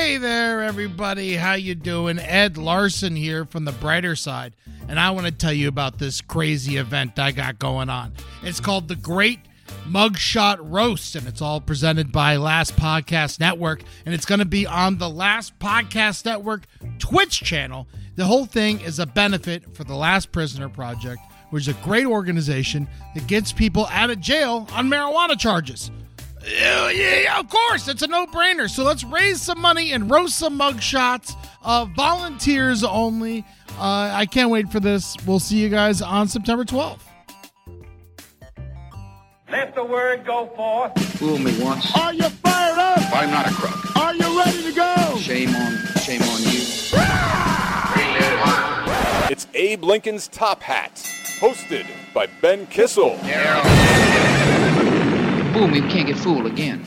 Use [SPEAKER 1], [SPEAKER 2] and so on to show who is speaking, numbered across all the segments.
[SPEAKER 1] Hey there, everybody. How you doing? Ed Larson here from the brighter side, and I want to tell you about this crazy event I got going on. It's called the Great Mugshot Roast, and it's all presented by Last Podcast Network, and it's going to be on the Last Podcast Network Twitch channel. The whole thing is a benefit for the Last Prisoner Project, which is a great organization that gets people out of jail on marijuana charges. Yeah, yeah, of course, it's a no-brainer. So let's raise some money and roast some mugshots. Uh, volunteers only. Uh, I can't wait for this. We'll see you guys on September 12th.
[SPEAKER 2] Let the word go forth.
[SPEAKER 3] Fool me once.
[SPEAKER 4] Are you fired up?
[SPEAKER 3] I'm not a crook.
[SPEAKER 4] Are you ready to go?
[SPEAKER 3] Shame on, shame on you.
[SPEAKER 5] It's Abe Lincoln's Top Hat, hosted by Ben Kissel.
[SPEAKER 3] Fool me, we can't get fooled again.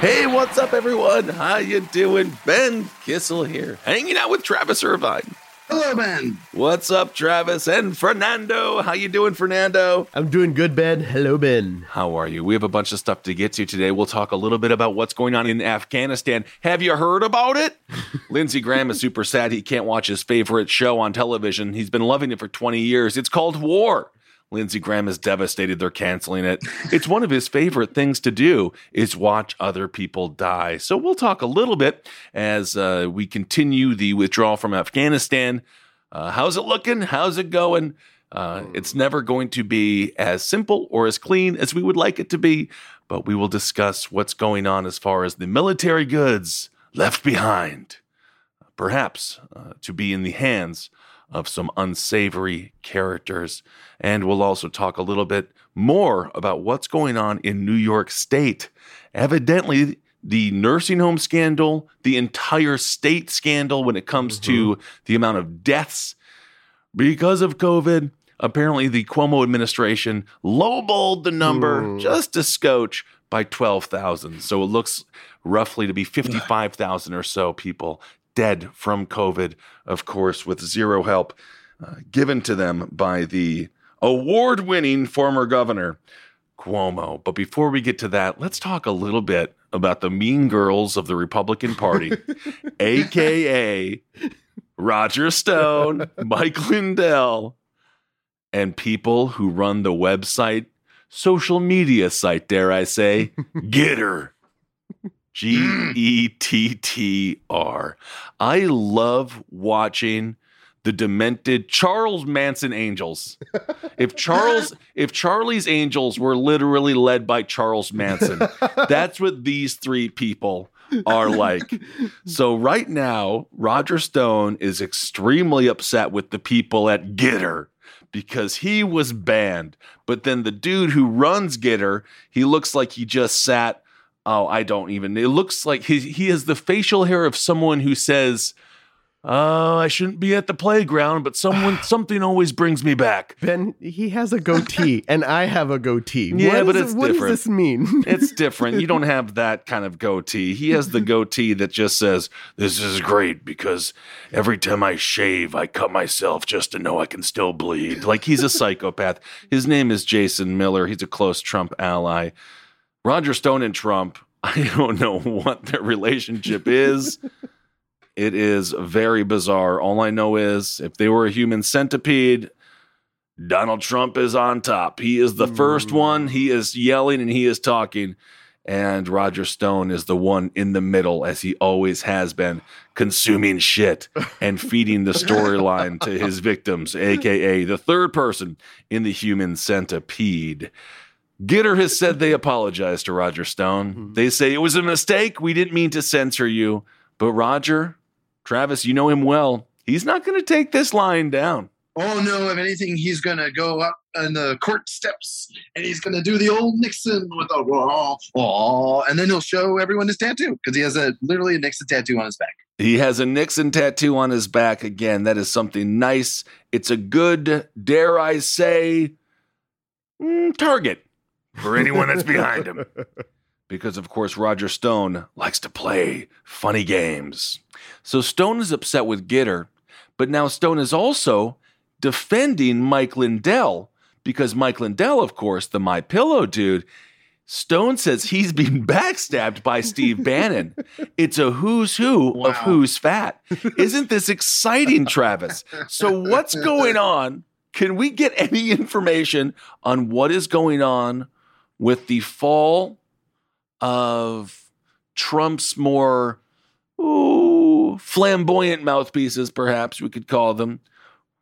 [SPEAKER 6] Hey, what's up, everyone? How you doing? Ben Kissel here, hanging out with Travis Irvine.
[SPEAKER 3] Hello, Ben.
[SPEAKER 6] What's up, Travis and Fernando? How you doing, Fernando?
[SPEAKER 7] I'm doing good, Ben. Hello, Ben.
[SPEAKER 6] How are you? We have a bunch of stuff to get to today. We'll talk a little bit about what's going on in Afghanistan. Have you heard about it? Lindsey Graham is super sad he can't watch his favorite show on television. He's been loving it for 20 years. It's called War. Lindsey Graham is devastated they're canceling it. It's one of his favorite things to do is watch other people die. So we'll talk a little bit as uh, we continue the withdrawal from Afghanistan. Uh, how's it looking? How's it going? Uh, it's never going to be as simple or as clean as we would like it to be, but we will discuss what's going on as far as the military goods left behind, perhaps uh, to be in the hands of some unsavory characters. And we'll also talk a little bit more about what's going on in New York State. Evidently, the nursing home scandal, the entire state scandal when it comes to mm-hmm. the amount of deaths because of COVID. Apparently, the Cuomo administration lowballed the number just a scotch by 12,000. So it looks roughly to be 55,000 or so people dead from COVID, of course, with zero help uh, given to them by the award winning former governor, Cuomo. But before we get to that, let's talk a little bit about the mean girls of the Republican Party, AKA Roger Stone, Mike Lindell, and people who run the website, social media site, dare I say, Gettr. G E T T R. I love watching the demented Charles Manson Angels. If Charles, if Charlie's Angels were literally led by Charles Manson, that's what these three people are like. So right now, Roger Stone is extremely upset with the people at Gettr because he was banned. But then the dude who runs Gettr, he looks like he just sat oh, I don't even. It looks like he he has the facial hair of someone who says, "Oh, I shouldn't be at the playground, but someone something always brings me back."
[SPEAKER 7] Ben, he has a goatee, and I have a goatee.
[SPEAKER 6] Yeah,
[SPEAKER 7] What
[SPEAKER 6] but it's
[SPEAKER 7] it- what
[SPEAKER 6] different.
[SPEAKER 7] does this mean?
[SPEAKER 6] It's different. You don't have that kind of goatee. He has the goatee that just says, This is great because every time I shave, I cut myself just to know I can still bleed. Like he's a psychopath. His name is Jason Miller. He's a close Trump ally. Roger Stone and Trump, I don't know what their relationship is. It is very bizarre. All I know is if they were a human centipede, Donald Trump is on top. He is the first hmm. one. He is yelling and he is talking. And Roger Stone is the one in the middle, as he always has been, consuming shit and feeding the storyline to his victims, aka the third person in the human centipede. Gettr has said they apologized to Roger Stone. They say it was a mistake. We didn't mean to censor you. But Roger, Travis, you know him well. He's not going to take this lying down.
[SPEAKER 8] Oh no! If anything, he's gonna go up on the court steps and he's gonna do the old Nixon with a wah, wah, and then he'll show everyone his tattoo because he has a literally a Nixon tattoo on his back.
[SPEAKER 6] He has a Nixon tattoo on his back. Again, that is something nice. It's a good, dare I say, mm, target for anyone that's behind him. Because, of course, Roger Stone likes to play funny games. So Stone is upset with Gettr, but now Stone is also defending Mike Lindell because Mike Lindell, of course, the My Pillow dude, Stone says he's been backstabbed by Steve Bannon. It's a who's who of who's fat. Isn't this exciting, Travis? So what's going on? Can we get any information on what is going on with the fall of Trump's more ooh, flamboyant mouthpieces, perhaps we could call them?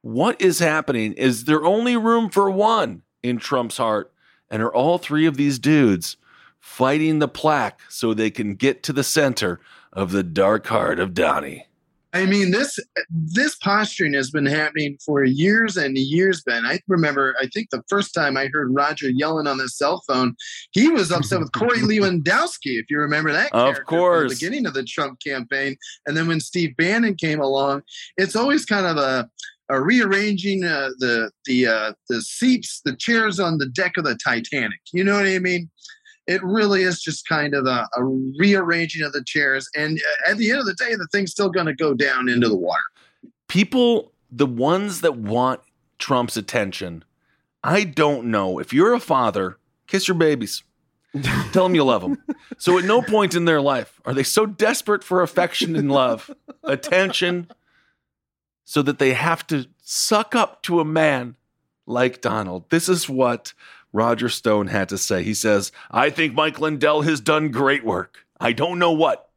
[SPEAKER 6] What is happening? Is there only room for one in Trump's heart? And are all three of these dudes fighting the plaque so they can get to the center of the dark heart of Donnie?
[SPEAKER 8] I mean this this posturing has been happening for years and years. Ben, I remember. I think the first time I heard Roger yelling on the cell phone, he was upset with Corey Lewandowski. If you remember that,
[SPEAKER 6] Of course.
[SPEAKER 8] the beginning of the Trump campaign, and then when Steve Bannon came along, it's always kind of a uh, rearranging uh, the the uh, the seats, the chairs on the deck of the Titanic. You know what I mean? It really is just kind of a, a rearranging of the chairs, and at the end of the day, the thing's still going to go down into the water.
[SPEAKER 6] people, the ones that want Trump's attention, I don't know. If you're a father, kiss your babies. Tell them you love them. So at no point in their life are they so desperate for affection and love, attention, so that they have to suck up to a man like Donald. This is what Roger Stone had to say. He says, I think Mike Lindell has done great work. I don't know what,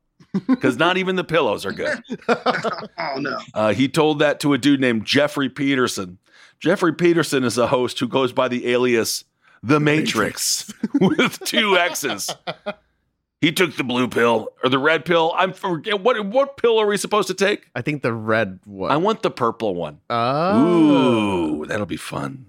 [SPEAKER 6] because not even the pillows are good.
[SPEAKER 8] oh no!
[SPEAKER 6] Uh, he told that to a dude named Jeffrey Peterson. Jeffrey Peterson is a host who goes by the alias The Matrix, with two X's. He took the blue pill or the red pill. I'm forget what what pill are we supposed to take?
[SPEAKER 7] I think the red one.
[SPEAKER 6] I want the purple one.
[SPEAKER 7] Oh.
[SPEAKER 6] Ooh, that'll be fun.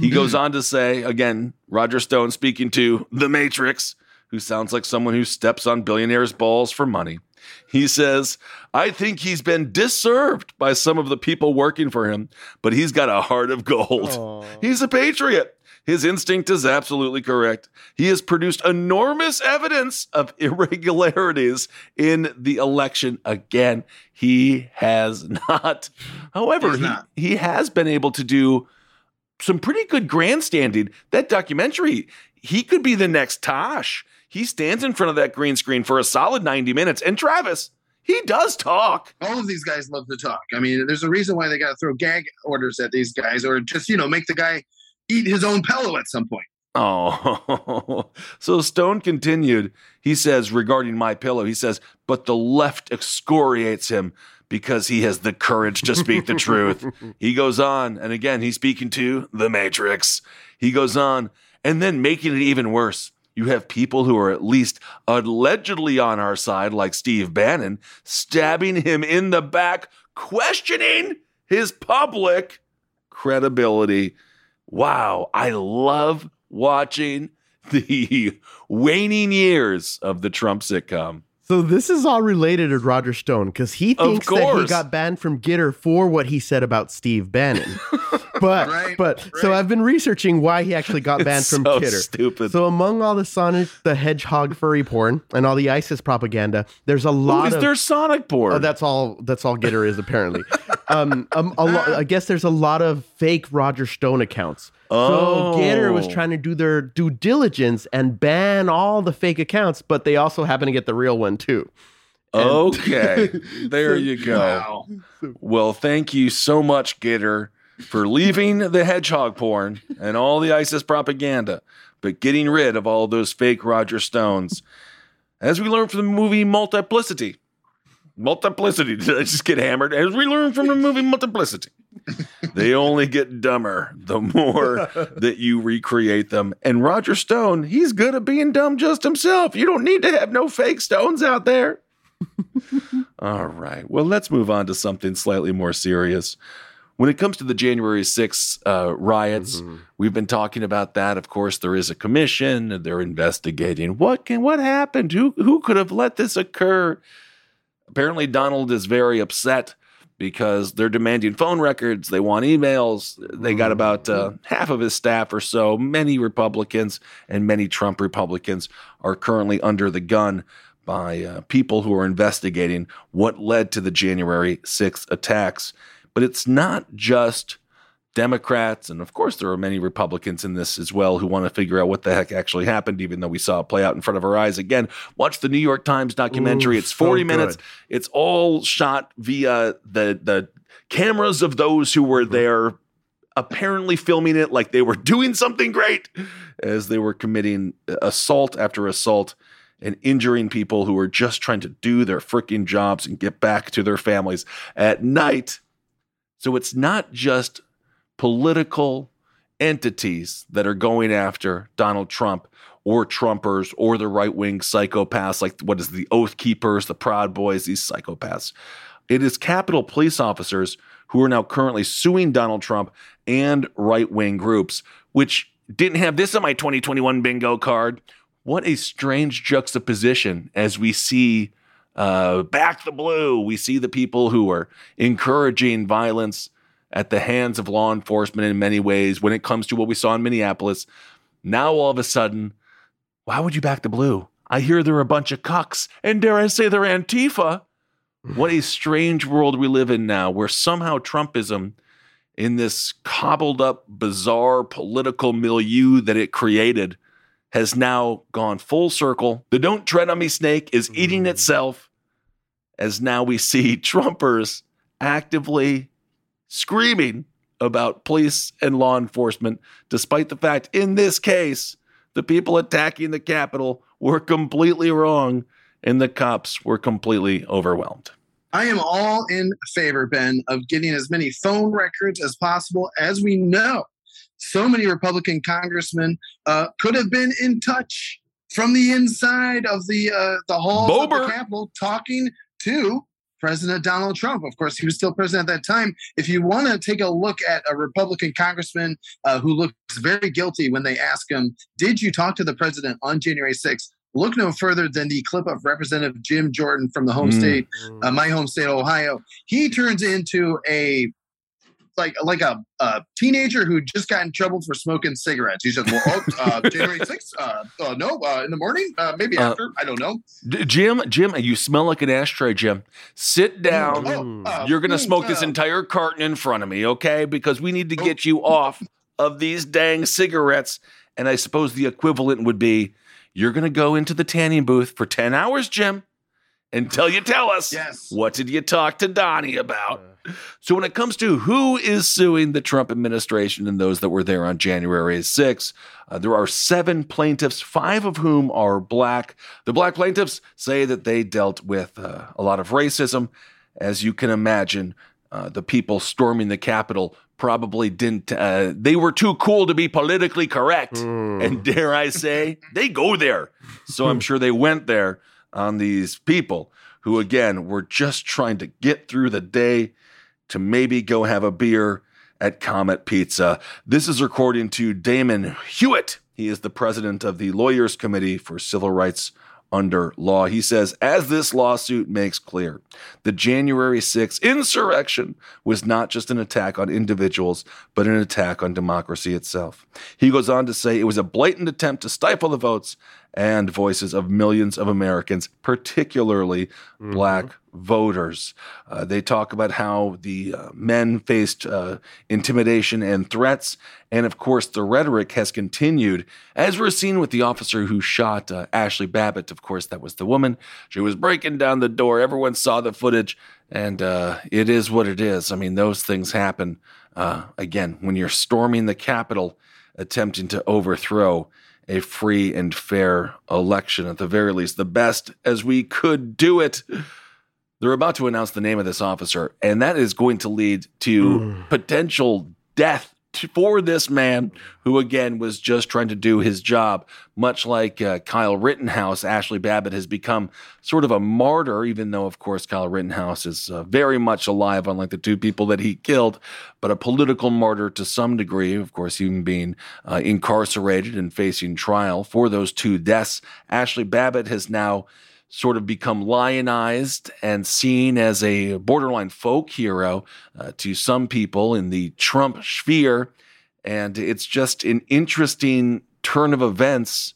[SPEAKER 6] He goes on to say again, Roger Stone speaking to The Matrix, who sounds like someone who steps on billionaires' balls for money. He says, I think he's been disserved by some of the people working for him, but he's got a heart of gold. He's a patriot. His instinct is absolutely correct. He has produced enormous evidence of irregularities in the election. Again, he has not. However, he,
[SPEAKER 8] not.
[SPEAKER 6] he has been able to do some pretty good grandstanding. That documentary, he could be the next Tosh. He stands in front of that green screen for a solid 90 minutes. And Travis, he does talk.
[SPEAKER 8] All of these guys love to talk. I mean, there's a reason why they got to throw gag orders at these guys, or just you know make the guy eat his own pillow at some point.
[SPEAKER 6] Oh, so Stone continued. He says regarding my pillow, he says, but the left excoriates him because he has the courage to speak the truth. He goes on, and again, he's speaking to the Matrix. He goes on, and then making it even worse. You have people who are at least allegedly on our side, like Steve Bannon, stabbing him in the back, questioning his public credibility. Wow, I love watching the waning years of the Trump sitcom.
[SPEAKER 7] So this is all related to Roger Stone because he thinks that he got banned from Gettr for what he said about Steve Bannon. but
[SPEAKER 8] Right,
[SPEAKER 7] but so I've been researching why he actually got banned
[SPEAKER 6] It's
[SPEAKER 7] from
[SPEAKER 6] so
[SPEAKER 7] Gettr.
[SPEAKER 6] stupid.
[SPEAKER 7] So among all the Sonic the Hedgehog furry porn and all the ISIS propaganda, there's a
[SPEAKER 6] Who
[SPEAKER 7] lot
[SPEAKER 6] is
[SPEAKER 7] of
[SPEAKER 6] their Sonic board?
[SPEAKER 7] Oh, that's all. That's all Gettr is apparently. um, um, a lo- I guess there's a lot of fake Roger Stone accounts.
[SPEAKER 6] Oh.
[SPEAKER 7] So Gettr was trying to do their due diligence and ban all the fake accounts, but they also happen to get the real one too.
[SPEAKER 6] okay, there you go.
[SPEAKER 8] Wow.
[SPEAKER 6] Well, thank you so much, Gettr, for leaving the hedgehog porn and all the ISIS propaganda, but getting rid of all those fake Roger Stones. As we learned from the movie Multiplicity. Multiplicity. Did I just get hammered? As we learned from the movie Multiplicity. they only get dumber the more that you recreate them. And Roger Stone, he's good at being dumb just himself. You don't need to have no fake stones out there. All right. Well, let's move on to something slightly more serious. When it comes to the January 6th uh, riots,
[SPEAKER 7] Mm-hmm.
[SPEAKER 6] we've been talking about that. Of course, there is a commission. They're investigating what can what happened. Who who could have let this occur? Apparently, Donald is very upset because they're demanding phone records. They want emails. They got about uh, half of his staff or so. Many Republicans and many Trump Republicans are currently under the gun by uh, people who are investigating what led to the January 6th attacks. But it's not just Democrats, and of course, there are many Republicans in this as well who want to figure out what the heck actually happened, even though we saw it play out in front of our eyes. Again, watch the New York Times documentary.
[SPEAKER 7] Ooh,
[SPEAKER 6] it's 40
[SPEAKER 7] so
[SPEAKER 6] minutes. It's all shot via the the cameras of those who were there apparently filming it like they were doing something great as they were committing assault after assault and injuring people who were just trying to do their freaking jobs and get back to their families at night. So it's not just political entities that are going after Donald Trump or Trumpers or the right wing psychopaths, like what is the Oath Keepers, the Proud Boys, these psychopaths. It is Capitol police officers who are now currently suing Donald Trump and right wing groups, which didn't have this on my 2021 bingo card. What a strange juxtaposition as we see uh, back the blue. We see the people who are encouraging violence at the hands of law enforcement in many ways when it comes to what we saw in Minneapolis. Now, all of a sudden, why would you back the blue? I hear they're a bunch of cucks, and dare I say they're Antifa. What a strange world we live in now, where somehow Trumpism, in this cobbled up, bizarre political milieu that it created, has now gone full circle. The don't tread on me snake is eating itself, as now we see Trumpers actively screaming about police and law enforcement, despite the fact, in this case, the people attacking the Capitol were completely wrong and the cops were completely overwhelmed.
[SPEAKER 8] I am all in favor, Ben, of getting as many phone records as possible. As we know, so many Republican congressmen uh, could have been in touch from the inside of the uh, the halls of the Capitol, talking to President Donald Trump. Of course, he was still president at that time. If you want to take a look at a Republican congressman uh, who looks very guilty when they ask him, "Did you talk to the president on January 6th?" Look no further than the clip of Representative Jim Jordan from the home
[SPEAKER 6] Mm.
[SPEAKER 8] state, uh, my home state, Ohio. He turns into a like like a, a teenager who just got in trouble for smoking cigarettes. He says, "Well, oh, uh, January 6th, uh, uh, no, uh, in the morning, uh, maybe
[SPEAKER 6] Uh,
[SPEAKER 8] after, I don't know."
[SPEAKER 6] D- Jim, Jim, you smell like an ashtray, Jim. Sit down.
[SPEAKER 8] Oh,
[SPEAKER 6] You're going to smoke this entire carton in front of me, okay? Because we need to get you off of these dang cigarettes. And I suppose the equivalent would be you're going to go into the tanning booth for 10 hours, Jim, until you tell us
[SPEAKER 8] Yes.
[SPEAKER 6] what did you talk to Donnie about. So when it comes to who is suing the Trump administration and those that were there on January 6th, uh, there are seven plaintiffs, five of whom are black. The black plaintiffs say that they dealt with uh, a lot of racism. As you can imagine, uh, the people storming the Capitol probably didn't, uh, they were too cool to be politically correct. And dare I say, they go there. So I'm sure they went there on these people who, again, were just trying to get through the day to maybe go have a beer at Comet Pizza. This is according to Damon Hewitt. He is the president of the Lawyers Committee for Civil Rights under Law. He says, as this lawsuit makes clear, the January 6th insurrection was not just an attack on individuals, but an attack on democracy itself. He goes on to say it was a blatant attempt to stifle the votes and voices of millions of Americans, particularly black voters. Uh, they talk about how the uh, men faced uh, intimidation and threats. And of course, the rhetoric has continued, as we're seeing with the officer who shot uh, Ashley Babbitt. Of course, that was the woman. She was breaking down the door. Everyone saw the footage, and uh, it is what it is. I mean, those things happen. Uh, again, when you're storming the Capitol, attempting to overthrow a free and fair election, at the very least, the best as we could do it. They're about to announce the name of this officer, and that is going to lead to hmm. potential death for this man who, again, was just trying to do his job. Much like uh, Kyle Rittenhouse, Ashley Babbitt has become sort of a martyr, even though, of course, Kyle Rittenhouse is uh, very much alive, unlike the two people that he killed, but a political martyr to some degree, of course, even being uh, incarcerated and facing trial for those two deaths. Ashley Babbitt has now sort of become lionized and seen as a borderline folk hero uh, to some people in the Trump sphere. And it's just an interesting turn of events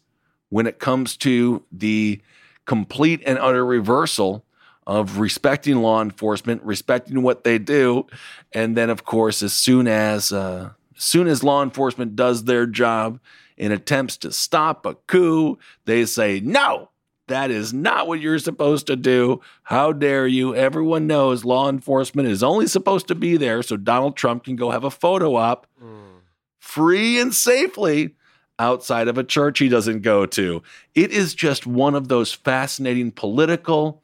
[SPEAKER 6] when it comes to the complete and utter reversal of respecting law enforcement, respecting what they do, and then, of course, as soon as uh, as soon as law enforcement does their job in attempts to stop a coup, they say no. That is not what you're supposed to do. How dare you? Everyone knows law enforcement is only supposed to be there so Donald Trump can go have a photo op free and safely outside of a church he doesn't go to. It is just one of those fascinating political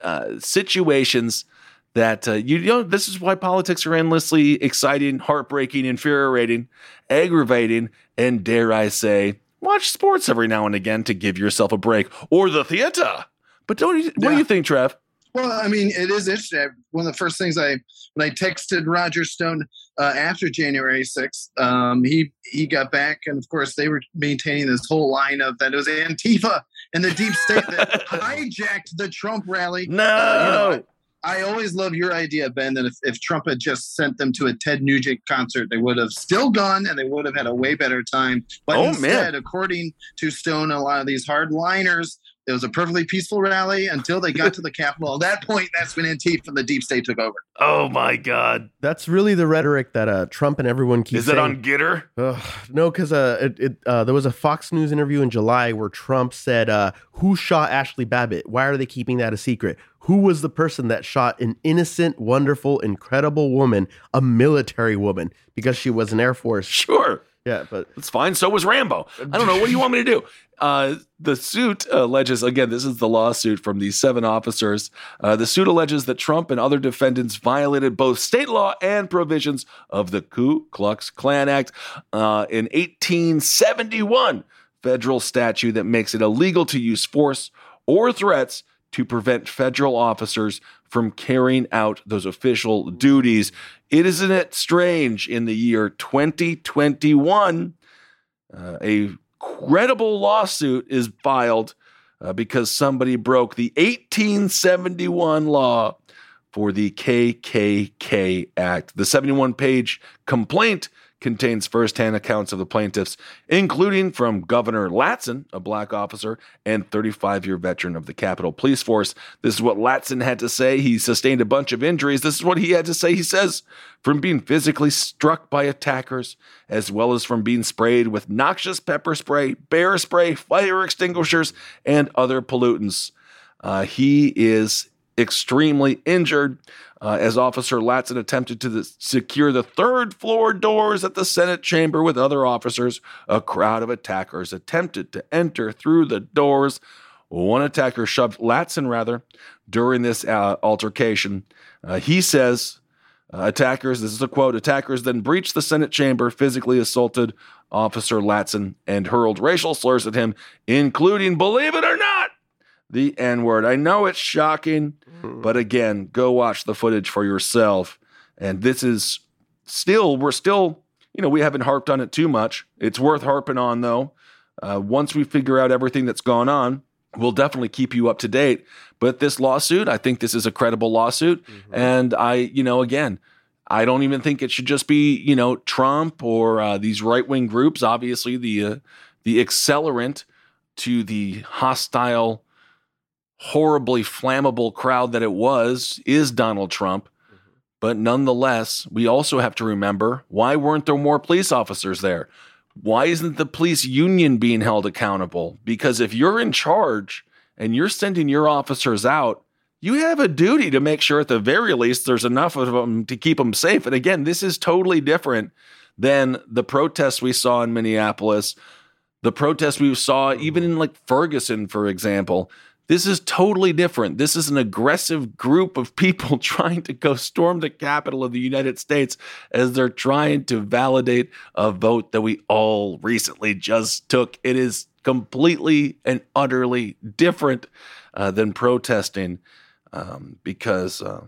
[SPEAKER 6] uh, situations that uh, you, you know. This is why politics are endlessly exciting, heartbreaking, infuriating, aggravating, and dare I say, watch sports every now and again to give yourself a break or the theater. But don't you, what do you think, Trev?
[SPEAKER 8] Well, I mean, it is interesting. One of the first things I when I texted Roger Stone uh, after January 6th, um, he he got back, and of course they were maintaining this whole line of that it was Antifa and the deep state that hijacked the Trump rally.
[SPEAKER 6] No.
[SPEAKER 8] Uh, you know, I, always love your idea, Ben, that if, if Trump had just sent them to a Ted Nugent concert, they would have still gone and they would have had a way better time. But
[SPEAKER 6] Oh, man.
[SPEAKER 8] instead, according to Stone, a lot of these hardliners, it was a perfectly peaceful rally until they got to the Capitol. At that point, that's when Antifa and the deep state took over.
[SPEAKER 6] Oh my God!
[SPEAKER 7] That's really the rhetoric that uh, Trump and everyone keeps.
[SPEAKER 6] Is that
[SPEAKER 7] saying.
[SPEAKER 6] on Gettr?
[SPEAKER 7] Ugh, no, because uh, it, it, uh, there was a Fox News interview in July where Trump said, uh, "Who shot Ashley Babbitt? Why are they keeping that a secret? Who was the person that shot an innocent, wonderful, incredible woman, a military woman, because she was an Air Force?"
[SPEAKER 6] Sure.
[SPEAKER 7] Yeah, but
[SPEAKER 6] It's fine. So was Rambo. I don't know. What do you want me to do? Uh, the suit alleges, again, this is the lawsuit from these seven officers. Uh, the suit alleges that Trump and other defendants violated both state law and provisions of the Ku Klux Klan Act uh, in 1871, federal statute that makes it illegal to use force or threats to prevent federal officers from carrying out those official duties. It isn't it strange in the year 2021, uh, a credible lawsuit is filed uh, because somebody broke the 1871 law for the KKK Act. The 71 page complaint contains firsthand accounts of the plaintiffs, including from Governor Latson, a black officer and 35 year veteran of the Capitol Police Force. This is what Latson had to say. He sustained a bunch of injuries. This is what he had to say. He says, from being physically struck by attackers, as well as from being sprayed with noxious pepper spray, bear spray, fire extinguishers, and other pollutants. Uh, he is extremely injured uh, as Officer Latson attempted to the, secure the third floor doors at the Senate chamber with other officers. A crowd of attackers attempted to enter through the doors. One attacker shoved Latson, rather, during this uh, altercation. Uh, he says, uh, attackers, this is a quote, attackers then breached the Senate chamber, physically assaulted Officer Latson, and hurled racial slurs at him, including, believe it or not, the N word. I know it's shocking, but again, go watch the footage for yourself. And this is still, we're still, you know, we haven't harped on it too much. It's worth harping on, though. Uh, once we figure out everything that's gone on, we'll definitely keep you up to date. But this lawsuit, I think this is a credible lawsuit. And I, you know, again, I don't even think it should just be, you know, Trump or uh, these right wing groups. Obviously, the uh, the accelerant to the hostile, horribly flammable crowd that it was is Donald Trump. Mm-hmm. But nonetheless, we also have to remember why weren't there more police officers there? Why isn't the police union being held accountable? Because if you're in charge and you're sending your officers out, you have a duty to make sure at the very least there's enough of them to keep them safe. And again, this is totally different than the protests we saw in Minneapolis, the protests we saw even mm-hmm. in like Ferguson, for example. This is totally different. This is an aggressive group of people trying to go storm the capital of the United States as they're trying to validate a vote that we all recently just took. It is completely and utterly different uh, than protesting um, because uh,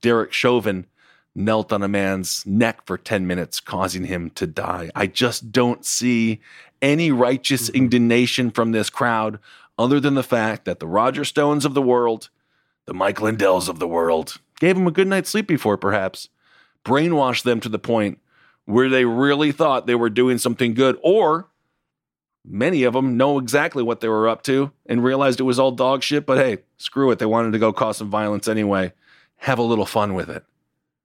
[SPEAKER 6] Derek Chauvin knelt on a man's neck for 10 minutes, causing him to die. I just don't see any righteous indignation from this crowd other than the fact that the Roger Stones of the world, the Mike Lindells of the world, gave them a good night's sleep before, perhaps, brainwashed them to the point where they really thought they were doing something good, or many of them know exactly what they were up to and realized it was all dog shit, but hey, screw it. They wanted to go cause some violence anyway. Have a little fun with it.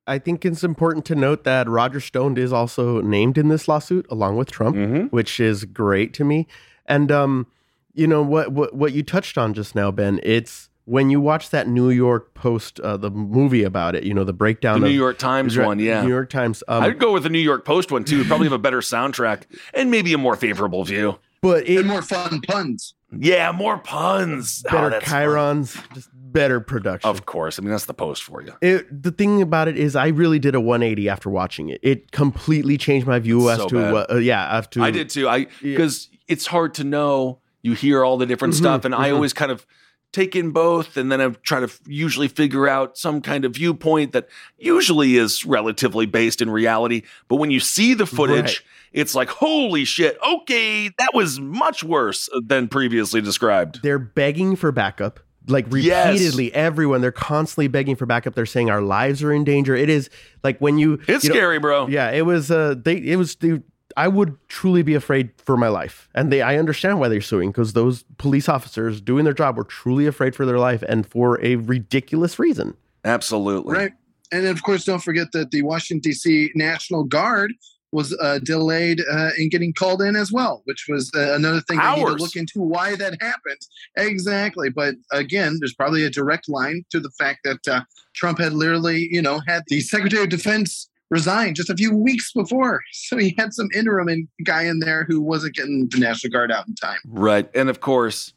[SPEAKER 7] I think it's important to note that Roger Stone is also named in this lawsuit along with Trump,
[SPEAKER 6] Mhm.
[SPEAKER 7] which is great to me. And um, you know what what what you touched on just now, Ben. It's when you watch that New York Post, uh, the movie about it. You know the breakdown.
[SPEAKER 6] The
[SPEAKER 7] of,
[SPEAKER 6] New York Times
[SPEAKER 7] Right,
[SPEAKER 6] one, yeah.
[SPEAKER 7] New York Times. Um,
[SPEAKER 6] I'd go with the New York Post one too. Probably have a better soundtrack and maybe a more favorable view.
[SPEAKER 7] but it
[SPEAKER 8] and more fun puns.
[SPEAKER 6] Yeah, more puns. Oh,
[SPEAKER 7] better
[SPEAKER 6] that's fun.
[SPEAKER 7] chirons, just better production.
[SPEAKER 6] Of course. I mean, that's the Post for you.
[SPEAKER 7] It, the thing about it is, I really did a 180 after watching it. It completely changed my view as
[SPEAKER 6] So
[SPEAKER 7] to
[SPEAKER 6] bad.
[SPEAKER 7] what. Uh, yeah, as to
[SPEAKER 6] I did too. I because it's hard to know. You hear all the different
[SPEAKER 7] Mm-hmm,
[SPEAKER 6] stuff, and I always kind of take in both, and then I try to f- usually figure out some kind of viewpoint that usually is relatively based in reality. But when you see the footage,
[SPEAKER 7] Right.
[SPEAKER 6] it's like, holy shit! Okay, that was much worse than previously described.
[SPEAKER 7] They're begging for backup. Like
[SPEAKER 6] Yes.
[SPEAKER 7] repeatedly, everyone they're constantly begging for backup. They're saying our lives are in danger. It is like when you
[SPEAKER 6] It's
[SPEAKER 7] you know-
[SPEAKER 6] scary, bro.
[SPEAKER 7] Yeah, it was. Uh, they it was. They, I would truly be afraid for my life, and they. I understand why they're suing because those police officers doing their job were truly afraid for their life and for a ridiculous reason.
[SPEAKER 6] Absolutely.
[SPEAKER 8] Right. And then, of course, don't forget that the Washington, D.C. National Guard was uh, delayed uh, in getting called in as well, which was uh, another thing they need to look into why that happened. Exactly. But again, there's probably a direct line to the fact that uh, Trump had literally, you know, had the Secretary of Defense resign just a few weeks before. So he had some interim in- guy in there who wasn't getting the National Guard out in time.
[SPEAKER 6] Right. And of course,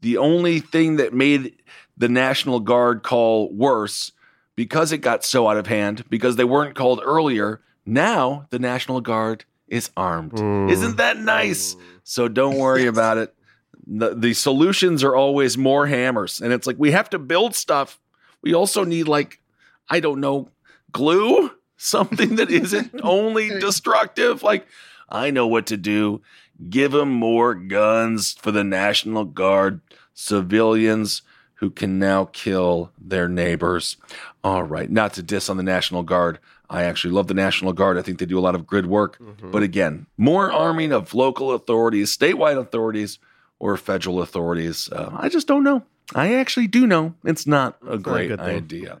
[SPEAKER 6] the only thing that made the National Guard call worse because it got so out of hand, because they weren't called earlier, now the National Guard is armed.
[SPEAKER 7] Mm.
[SPEAKER 6] Isn't that nice? So don't worry about it. The, the solutions are always more hammers. And it's like we have to build stuff. We also need, like, I don't know, glue? Something that isn't only destructive. Like, I know what to do. Give them more guns for the National Guard, civilians who can now kill their neighbors. All right, not to diss on the National Guard. I actually love the National Guard. I think they do a lot of good work. But again, more arming of local authorities, statewide authorities, or federal authorities. Uh, I just don't know. I actually do know it's not a
[SPEAKER 7] not a
[SPEAKER 6] great
[SPEAKER 7] good thing.
[SPEAKER 6] idea.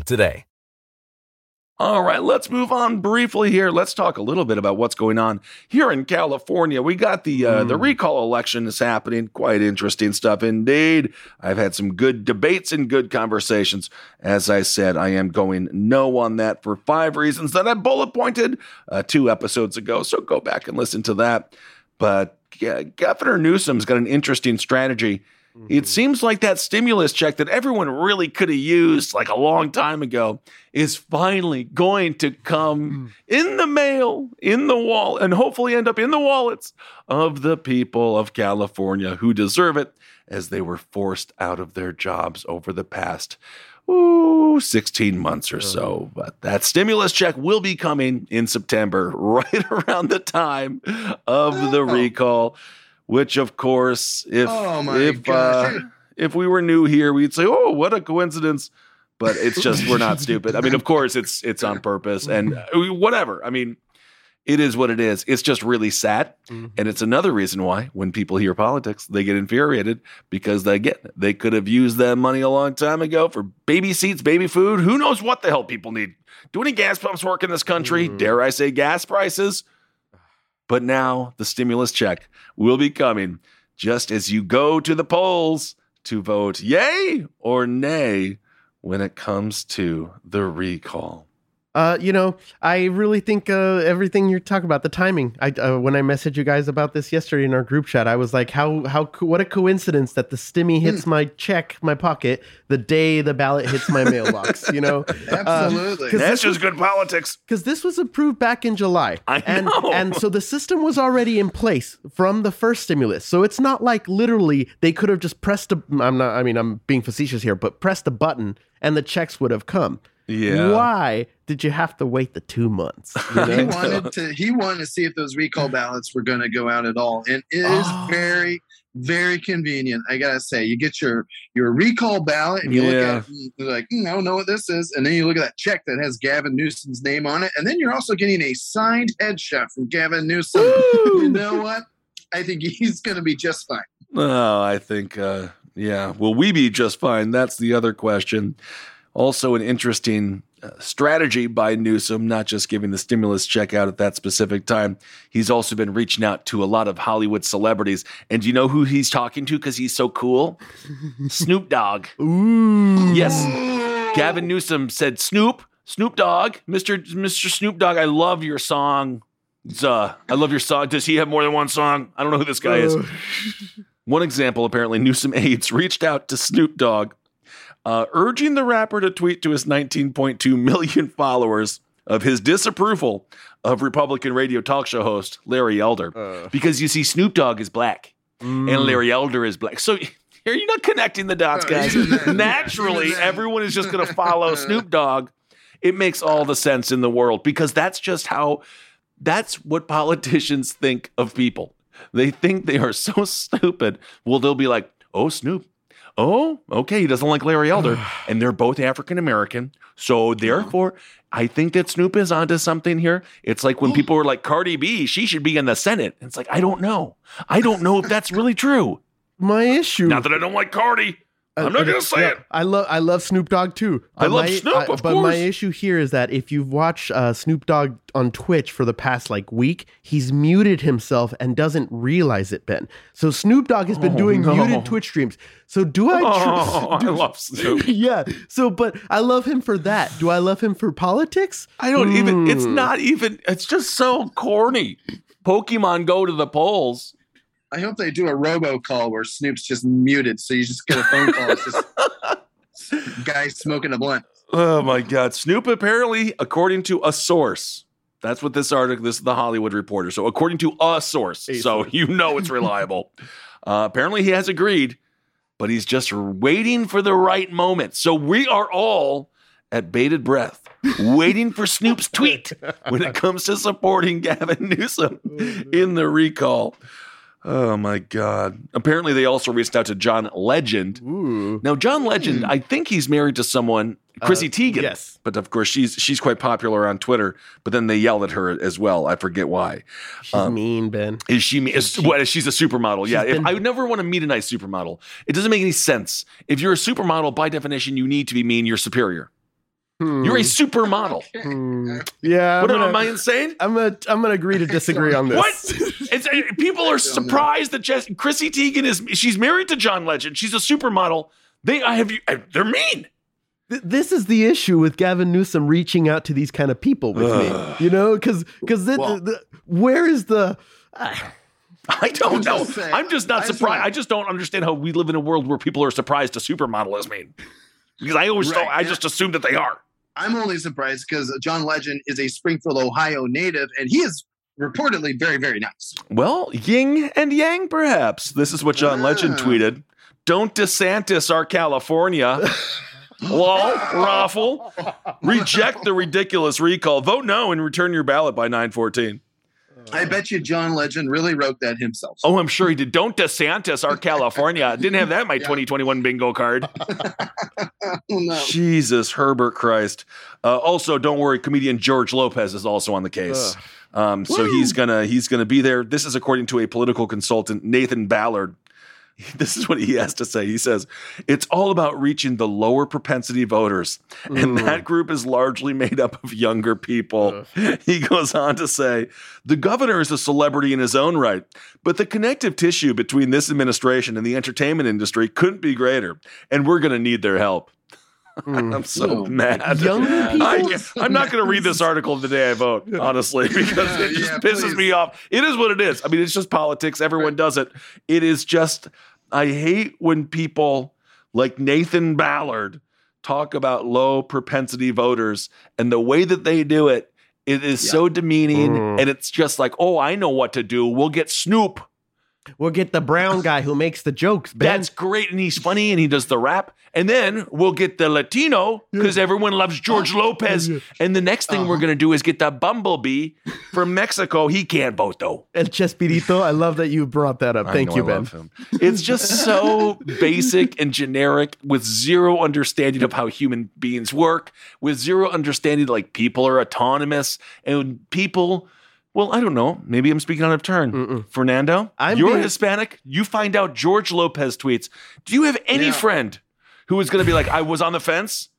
[SPEAKER 9] today.
[SPEAKER 6] All right, let's move on briefly here. Let's talk a little bit about what's going on here in California. We got the uh, the recall election is happening. Quite interesting stuff indeed. I've had some good debates and good conversations. As I said, I am going no on that for five reasons that I bullet pointed uh, two episodes ago. So go back and listen to that. But yeah, Governor Newsom's got an interesting strategy. It mm-hmm. seems like that stimulus check that everyone really could have used like a long time ago is finally going to come mm. in the mail, in the wall, and hopefully end up in the wallets of the people of California who deserve it as they were forced out of their jobs over the past ooh, 16 months or so. But that stimulus check will be coming in September, right around the time of the recall which of course if
[SPEAKER 8] Oh my
[SPEAKER 6] if
[SPEAKER 8] gosh.
[SPEAKER 6] uh, if we were new here we'd say oh what a coincidence. But it's just we're not stupid. I mean of course it's it's on purpose and uh, whatever. I mean it is what it is. It's just really sad. And it's another reason why when people hear politics they get infuriated because they get they could have used that money a long time ago for baby seats baby food. Who knows what the hell people need? Do any gas pumps work in this country? Dare i say gas prices but now the stimulus check will be coming just as you go to the polls to vote yay or nay when it comes to the recall.
[SPEAKER 7] Uh, you know, I really think uh, everything you're talking about the timing. I uh, when I messaged you guys about this yesterday in our group chat, I was like, how how co- what a coincidence that the stimmy hits my check my pocket the day the ballot hits my mailbox. You know,
[SPEAKER 8] Absolutely.
[SPEAKER 7] Uh, 'cause
[SPEAKER 6] That's
[SPEAKER 7] this
[SPEAKER 6] just good politics.
[SPEAKER 7] because this was approved back in July.
[SPEAKER 6] I
[SPEAKER 7] and,
[SPEAKER 6] know.
[SPEAKER 7] And so the system was already in place from the first stimulus. So it's not like literally they could have just pressed a I'm not I mean I'm being facetious here, but pressed a button and the checks would have come.
[SPEAKER 6] Yeah.
[SPEAKER 7] Why did you have to wait the 2 months? You
[SPEAKER 8] he wanted to he wanted to see if those recall ballots were going to go out at all and it is
[SPEAKER 7] Oh.
[SPEAKER 8] very very convenient i gotta say you get your your recall ballot and you look at it and you're like "Hmm, i don't know what this is and then you look at that check that has gavin newsom's name on it and then you're also getting a signed headshot from gavin newsom you know what i think he's going to be just fine
[SPEAKER 6] Oh, I think, uh, yeah. Will we be just fine? That's the other question. Also, an interesting uh, strategy by Newsom, not just giving the stimulus check out at that specific time. He's also been reaching out to a lot of Hollywood celebrities. And do you know who he's talking to because he's so cool? Snoop Dogg.
[SPEAKER 7] Ooh.
[SPEAKER 6] Yes. Gavin Newsom said, Snoop, Snoop Dogg, Mr. Mr. Snoop Dogg, I love your song. Uh, I love your song. Does he have more than one song? I don't know who this guy is. One example, apparently, Newsom aides reached out to Snoop Dogg, uh, urging the rapper to tweet to his 19.2 million followers of his disapproval of Republican radio talk show host Larry Elder. because you see, Snoop Dogg is black and Larry Elder is black. So are you not connecting the dots, guys? Naturally, everyone is just going to follow Snoop Dogg. It makes all the sense in the world because that's just how that's what politicians think of people. They think they are so stupid. Well, they'll be like, oh, Snoop. Oh, okay. He doesn't like Larry Elder. and they're both African American. So therefore, I think that Snoop is onto something here. It's like when people were like, Cardi B, she should be in the Senate. It's like, I don't know. I don't know if that's really true.
[SPEAKER 7] My issue.
[SPEAKER 6] Not that I don't like Cardi. I'm not
[SPEAKER 7] Uh,
[SPEAKER 6] going to say
[SPEAKER 7] yeah,
[SPEAKER 6] it.
[SPEAKER 7] I love I love Snoop Dogg too.
[SPEAKER 6] I love
[SPEAKER 7] my,
[SPEAKER 6] Snoop, of
[SPEAKER 7] but
[SPEAKER 6] course.
[SPEAKER 7] my issue here is that if you've watched uh, Snoop Dogg on Twitch for the past like week, he's muted himself and doesn't realize it. Ben, so Snoop Dogg has been
[SPEAKER 6] Oh,
[SPEAKER 7] doing
[SPEAKER 6] no.
[SPEAKER 7] muted Twitch streams. So do I?
[SPEAKER 6] Oh, I love Snoop.
[SPEAKER 7] yeah. So, but I love him for that. Do I love him for politics?
[SPEAKER 6] I don't even, it's
[SPEAKER 7] Hmm.
[SPEAKER 6] not even, it's just so corny. Pokemon go to the polls.
[SPEAKER 8] I hope they do a robocall where Snoop's just muted, so you just get a phone call. It's just guy smoking a blunt.
[SPEAKER 6] Oh my God. Snoop apparently, according to a source, that's what this article, this is the Hollywood Reporter. So, according to a source,
[SPEAKER 7] A
[SPEAKER 6] so
[SPEAKER 7] source.
[SPEAKER 6] you know it's reliable. uh, apparently, he has agreed, but he's just waiting for the right moment. So, we are all at bated breath, waiting for Snoop's tweet when it comes to supporting Gavin Newsom in the recall. Oh my God. Apparently, they also reached out to John Legend.
[SPEAKER 7] Ooh.
[SPEAKER 6] Now, John Legend, I think he's married to someone, Chrissy
[SPEAKER 7] Uh,
[SPEAKER 6] Teigen.
[SPEAKER 7] yes.
[SPEAKER 6] But of course, she's she's quite popular on Twitter. But then they yelled at her as well. I forget why.
[SPEAKER 7] She's
[SPEAKER 6] Um,
[SPEAKER 7] mean, Ben.
[SPEAKER 6] Is she? Is, what? She's a supermodel. Yeah. If, I would never want to meet a nice supermodel. It doesn't make any sense. If you're a supermodel, by definition, you need to be mean. You're superior. You're a supermodel.
[SPEAKER 7] Hmm. Yeah.
[SPEAKER 6] What
[SPEAKER 7] I'm
[SPEAKER 6] am I insane?
[SPEAKER 7] I'm gonna I'm gonna agree to disagree on this.
[SPEAKER 6] What? It's, uh, people are surprised that Jess, Chrissy Teigen is. She's married to John Legend. She's a supermodel. They, I have you. They're mean.
[SPEAKER 7] This is the issue with Gavin Newsom reaching out to these kind of people with
[SPEAKER 6] Ugh.
[SPEAKER 7] me. You know, because because
[SPEAKER 8] Well-
[SPEAKER 7] where is the
[SPEAKER 6] I don't
[SPEAKER 8] I'm
[SPEAKER 6] know.
[SPEAKER 8] just saying,
[SPEAKER 6] I'm just not
[SPEAKER 8] I just
[SPEAKER 6] surprised.
[SPEAKER 8] wanna-
[SPEAKER 6] I just don't understand how we live in a world where people are surprised a supermodel is mean. Because I always
[SPEAKER 8] Right,
[SPEAKER 6] thought, I
[SPEAKER 8] yeah.
[SPEAKER 6] just assume that they are.
[SPEAKER 8] I'm only surprised because John Legend is a Springfield, Ohio native, and he is reportedly very, very nice.
[SPEAKER 6] Well, yin and yang, perhaps. This is what John Legend
[SPEAKER 8] Ah.
[SPEAKER 6] tweeted. Don't DeSantis our California. Lol, raffle. Reject the ridiculous recall. Vote no and return your ballot by 914.
[SPEAKER 8] I bet you John Legend really wrote that himself.
[SPEAKER 6] Oh, I'm sure he did. Don't DeSantis our California. Didn't have that in my 2021 bingo card.
[SPEAKER 8] Oh, no.
[SPEAKER 6] Jesus, Herbert Christ. Uh, also, don't worry, comedian George Lopez is also on the case. Um, so he's gonna he's gonna be there. This is according to a political consultant, Nathan Ballard. This is what he has to say. He says, It's all about reaching the lower propensity voters. And that group is largely made up of younger people. He goes on to say, The governor is a celebrity in his own right, but the connective tissue between this administration and the entertainment industry couldn't be greater. And we're going to need their help. Mm. I'm so mad.
[SPEAKER 7] Younger people?
[SPEAKER 6] I, am not going to read this article the day I vote, honestly, because it just
[SPEAKER 8] Yeah,
[SPEAKER 6] pisses
[SPEAKER 8] please.
[SPEAKER 6] me off. It is what it is. I mean, it's just politics. Everyone does it. It is just, I hate when people like Nathan Ballard talk about low propensity voters and the way that they do it. It is so demeaning,
[SPEAKER 7] Mm.
[SPEAKER 6] and it's just like, oh, I know what to do. We'll get Snoop.
[SPEAKER 7] We'll get the brown guy who makes the jokes. Ben.
[SPEAKER 6] That's great, and he's funny, and he does the rap. And then we'll get the Latino because everyone loves George oh, Lopez. And the next thing we're uh-huh. gonna do is get the Bumblebee from Mexico. He can't vote though.
[SPEAKER 7] El Chespirito. I love that you brought that up.
[SPEAKER 6] I
[SPEAKER 7] Thank
[SPEAKER 6] know
[SPEAKER 7] you,
[SPEAKER 6] I
[SPEAKER 7] Ben.
[SPEAKER 6] love him. It's just so basic and generic with zero understanding of how human beings work, with zero understanding like people are autonomous and people. Well, I don't know. Maybe I'm speaking out of turn. Fernando,
[SPEAKER 7] I'm
[SPEAKER 6] you're
[SPEAKER 7] being-
[SPEAKER 6] Hispanic. You find out George Lopez tweets. Do you have any
[SPEAKER 8] Yeah.
[SPEAKER 6] friend who is going to be like, I was on the fence,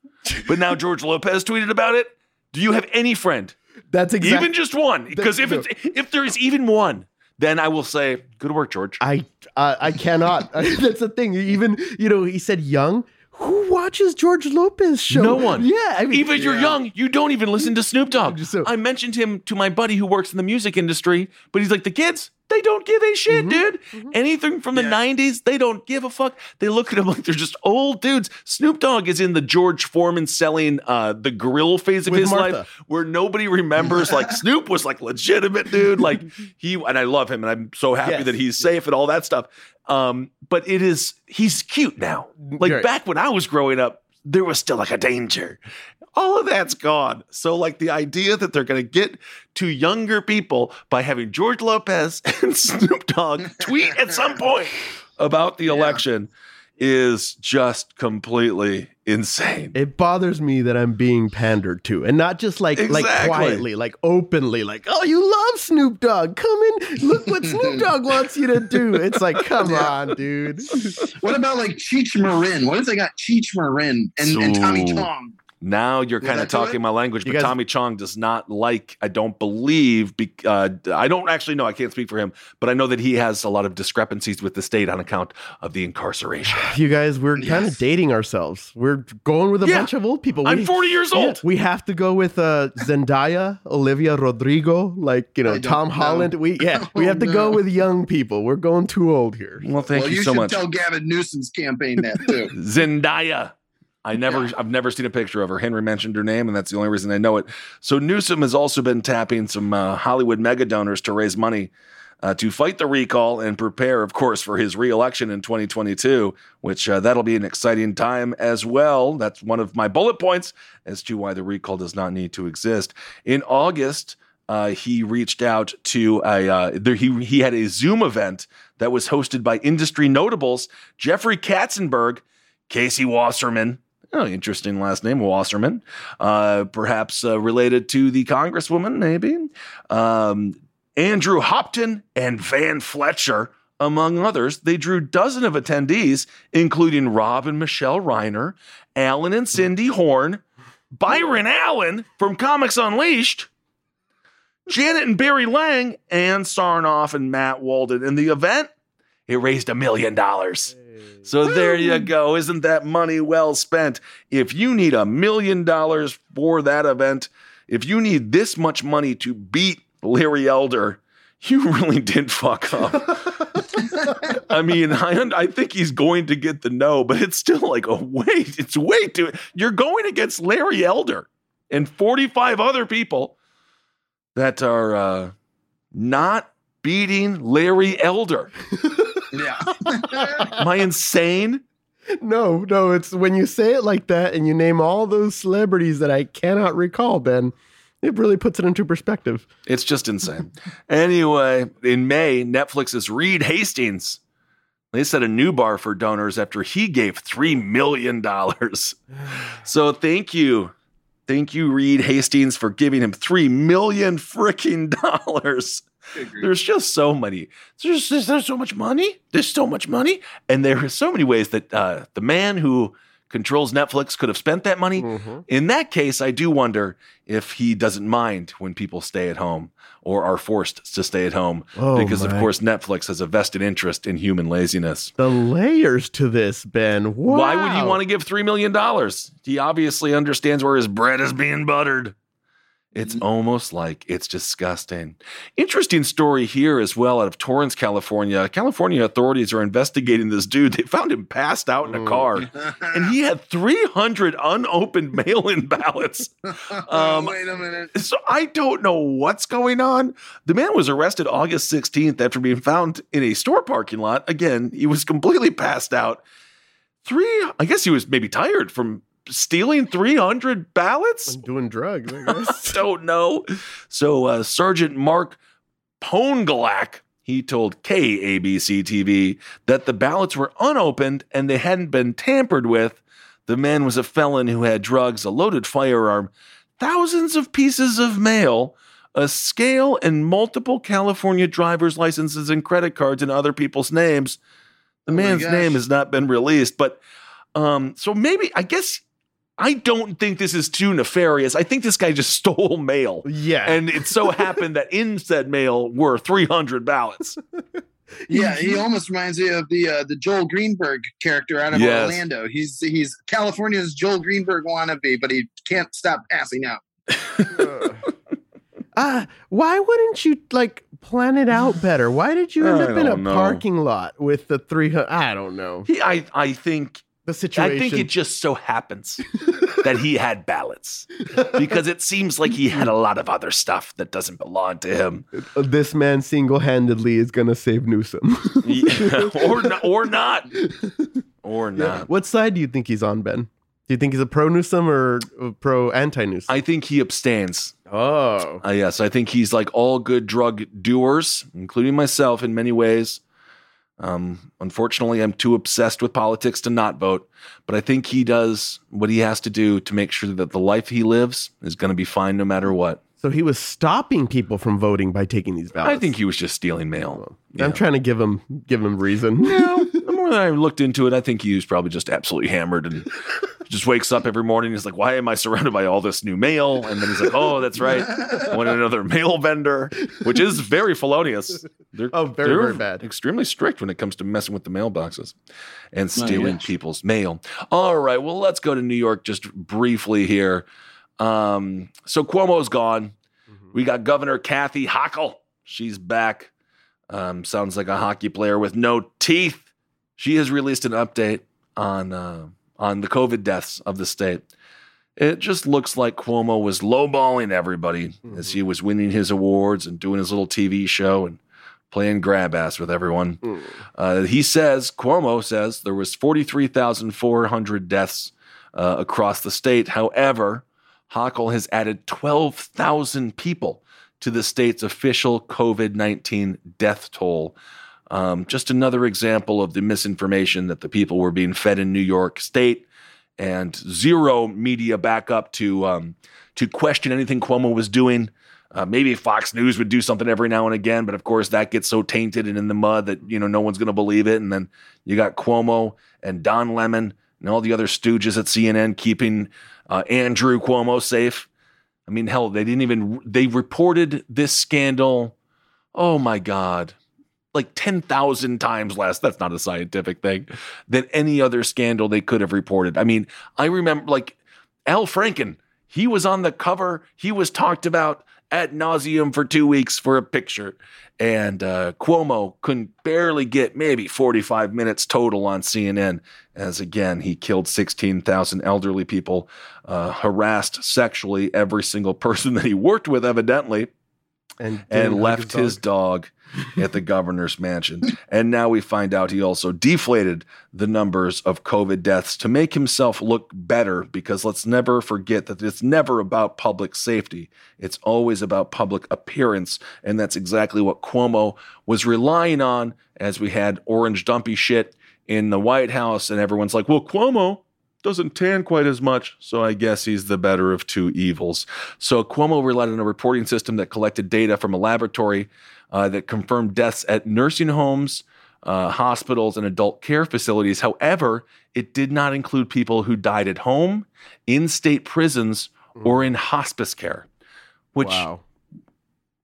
[SPEAKER 6] but now George Lopez tweeted about it? Do you have any friend?
[SPEAKER 7] That's exactly.
[SPEAKER 6] Even just one? Because if
[SPEAKER 7] no.
[SPEAKER 6] if there is even one, then I will say, good work, George.
[SPEAKER 7] I uh, I cannot. That's the thing. Even you know, he said young. Who watches George Lopez show?
[SPEAKER 6] No one.
[SPEAKER 7] Yeah, I mean,
[SPEAKER 6] even if you're young, you don't even listen to Snoop Dogg.
[SPEAKER 7] So-
[SPEAKER 6] I mentioned him to my buddy who works in the music industry, but he's like, the kids, they don't give a shit, dude. Anything from the 90s, they don't give a fuck. They look at him like they're just old dudes. Snoop Dogg is in the George Foreman selling uh, the grill phase of
[SPEAKER 7] With
[SPEAKER 6] his
[SPEAKER 7] Martha.
[SPEAKER 6] life where nobody remembers like Snoop was like legitimate dude. Like he, and I love him and I'm so happy
[SPEAKER 7] Yes.
[SPEAKER 6] that he's safe and all that stuff. Um, but it is, he's cute now. Like
[SPEAKER 7] Right.
[SPEAKER 6] back when I was growing up, there was still like a danger. All of that's gone. So, like the idea that they're going to get to younger people by having George Lopez and Snoop Dogg tweet at some point about the election is just completely insane.
[SPEAKER 7] It bothers me that I'm being pandered to, and not just like like quietly, like openly, like oh, you love Snoop Dogg. Come in, look what Snoop Dogg wants you to do. It's like, come on, dude.
[SPEAKER 8] What about like Cheech Marin? What if they got Cheech Marin and, and Tommy
[SPEAKER 6] So-
[SPEAKER 8] Chong?
[SPEAKER 6] Now you're kind of talking
[SPEAKER 8] it?
[SPEAKER 6] my language,
[SPEAKER 7] You
[SPEAKER 6] but
[SPEAKER 7] guys-
[SPEAKER 6] Tommy Chong does not like, I don't believe, be, uh, I don't actually know, I can't speak for him, but I know that he has a lot of discrepancies with the state on account of the incarceration.
[SPEAKER 7] You guys, we're kind of dating ourselves. We're going with a
[SPEAKER 6] Yeah.
[SPEAKER 7] bunch of old people.
[SPEAKER 6] I'm 40 years
[SPEAKER 7] Yeah,
[SPEAKER 6] old.
[SPEAKER 7] we have to go with uh, Zendaya, Olivia Rodrigo, like you know Tom
[SPEAKER 8] know.
[SPEAKER 7] Holland. We yeah, we
[SPEAKER 8] Oh,
[SPEAKER 7] have to go with young people. We're going too old here.
[SPEAKER 6] Well, thank you.
[SPEAKER 8] well,
[SPEAKER 6] you,
[SPEAKER 8] you,
[SPEAKER 6] so
[SPEAKER 8] should
[SPEAKER 6] much.
[SPEAKER 8] tell Gavin Newsom's campaign that too.
[SPEAKER 6] Zendaya. I never, I've never seen a picture of her. Henry mentioned her name, and that's the only reason I know it. So Newsom has also been tapping some uh, Hollywood mega donors to raise money uh, to fight the recall and prepare, of course, for his reelection in 2022. Which uh, that'll be an exciting time as well. That's one of my bullet points as to why the recall does not need to exist. In August, uh, he reached out to a uh, there, he he had a Zoom event that was hosted by industry notables Jeffrey Katzenberg, Casey Wasserman. Oh, interesting last name, Wasserman. Uh, perhaps uh, related to the Congresswoman, maybe. Um, Andrew Hopton and Van Fletcher, among others. They drew dozens of attendees, including Rob and Michelle Reiner, Alan and Cindy Horn, Byron Allen from Comics Unleashed, Janet and Barry Lang, Ann Sarnoff and Matt Walden. And the event, it raised a million dollars. So there you go. Isn't that money well spent? If you need a million dollars for that event, if you need this much money to beat Larry Elder, you really did fuck up. I mean, I, I think he's going to get the no, but it's still like a wait. It's way too. You're going against Larry Elder and 45 other people that are uh, not beating Larry Elder.
[SPEAKER 8] Yeah.
[SPEAKER 6] Am I insane?
[SPEAKER 7] No, no, it's when you say it like that and you name all those celebrities that I cannot recall, Ben, it really puts it into perspective.
[SPEAKER 6] It's just insane. anyway, in May, Netflix's Reed Hastings, they set a new bar for donors after he gave $3 million. So thank you. Thank you, Reed Hastings, for giving him $3 million freaking dollars. There's just so many. There's, there's, there's so much money. There's so much money. And there are so many ways that uh, the man who controls Netflix could have spent that money. In that case, I do wonder if he doesn't mind when people stay at home or are forced to stay at home
[SPEAKER 7] Oh,
[SPEAKER 6] because, of course, Netflix has a vested interest in human laziness.
[SPEAKER 7] The layers to this, Ben. Wow.
[SPEAKER 6] Why would he want to give $3 million? He obviously understands where his bread is being buttered. It's almost like it's disgusting. Interesting story here as well out of Torrance, California. California authorities are investigating this dude. They found him passed out in a car, and he had 300 unopened mail in ballots. Um,
[SPEAKER 8] Wait a minute.
[SPEAKER 6] so I don't know what's going on. The man was arrested August 16th after being found in a store parking lot. Again, he was completely passed out. Three, I guess he was maybe tired from stealing 300 ballots.
[SPEAKER 7] I'm doing drugs, I guess.
[SPEAKER 6] don't know. So uh, Sergeant Mark Pongalak, he told KABC TV that the ballots were unopened and they hadn't been tampered with. The man was a felon who had drugs, a loaded firearm, thousands of pieces of mail, a scale, and multiple California driver's licenses and credit cards in other people's names. The
[SPEAKER 8] Oh
[SPEAKER 6] man's name has not been released, but um, so maybe I guess I don't think this is too nefarious. I think this guy just stole mail.
[SPEAKER 7] Yeah.
[SPEAKER 6] And it so happened that in said mail were 300 ballots.
[SPEAKER 8] Yeah, he almost reminds me of the uh, the Joel Greenberg character out of
[SPEAKER 6] Yes.
[SPEAKER 8] Orlando. He's he's California's Joel Greenberg wannabe, but he can't stop passing out.
[SPEAKER 7] Ah, why wouldn't you like plan it out better? Why did you end
[SPEAKER 6] I
[SPEAKER 7] up in a
[SPEAKER 6] know.
[SPEAKER 7] parking lot with the 300? I don't know.
[SPEAKER 6] He, I, I think
[SPEAKER 7] The situation.
[SPEAKER 6] I think it just so happens that he had ballots because it seems like he had a lot of other stuff that doesn't belong to him.
[SPEAKER 7] this man single handedly is going to save Newsom.
[SPEAKER 6] Yeah, or, not, or not. Or not.
[SPEAKER 7] what side do you think he's on, Ben? Do you think he's a pro Newsom or pro anti Newsom?
[SPEAKER 6] I think he abstains.
[SPEAKER 7] Oh.
[SPEAKER 6] Uh, yes, I think he's like all good drug doers, including myself in many ways. Um, unfortunately, I'm too obsessed with politics to not vote, but I think he does what he has to do to make sure that the life he lives is going to be fine no matter what.
[SPEAKER 7] So he was stopping people from voting by taking these ballots.
[SPEAKER 6] I think he was just stealing mail.
[SPEAKER 7] I'm trying to give him give him reason.
[SPEAKER 6] No, the more that I looked into it, I think he was probably just absolutely hammered and just wakes up every morning. He's like, "Why am I surrounded by all this new mail?" And then he's like, "Oh, that's right. I went to another mail vendor, which is very felonious. They're,
[SPEAKER 7] Oh, very,
[SPEAKER 6] they're
[SPEAKER 7] very bad.
[SPEAKER 6] Extremely strict when it comes to messing with the mailboxes and
[SPEAKER 8] Oh,
[SPEAKER 6] stealing
[SPEAKER 8] yes.
[SPEAKER 6] people's mail. All right, well, let's go to New York just briefly here. Um, so Cuomo's gone.
[SPEAKER 7] Mm-hmm.
[SPEAKER 6] We got Governor Kathy Hochul. She's back. Um, sounds like a hockey player with no teeth. She has released an update on uh, on the COVID deaths of the state. It just looks like Cuomo was lowballing everybody as he was winning his awards and doing his little TV show and playing grab ass with everyone. Uh, he says Cuomo says there was forty three thousand four hundred deaths uh, across the state. However, Hochul has added twelve thousand people to the state's official COVID nineteen death toll. Um, just another example of the misinformation that the people were being fed in New York State, and zero media backup to um, to question anything Cuomo was doing. Uh, maybe Fox News would do something every now and again, but of course that gets so tainted and in the mud that you know no one's going to believe it. And then you got Cuomo and Don Lemon and all the other stooges at CNN keeping uh, Andrew Cuomo safe. I mean, hell, they didn't even they reported this scandal. Oh my god, like ten thousand times less. That's not a scientific thing than any other scandal they could have reported. I mean, I remember like Al Franken. He was on the cover. He was talked about at nauseum for two weeks for a picture. And uh, Cuomo couldn't barely get maybe 45 minutes total on CNN, as again, he killed 16,000 elderly people, uh, harassed sexually every single person that he worked with, evidently,
[SPEAKER 7] and,
[SPEAKER 6] and left his dog at the governor's mansion. And now we find out he also deflated the numbers of COVID deaths to make himself look better because let's never forget that it's never about public safety. It's always about public appearance. And that's exactly what Cuomo was relying on as we had orange dumpy shit in the White House. And everyone's like, well, Cuomo, doesn't tan quite as much, so I guess he's the better of two evils. So Cuomo relied on a reporting system that collected data from a laboratory uh, that confirmed deaths at nursing homes, uh, hospitals, and adult care facilities. However, it did not include people who died at home, in state prisons, or in hospice care, which
[SPEAKER 7] Wow.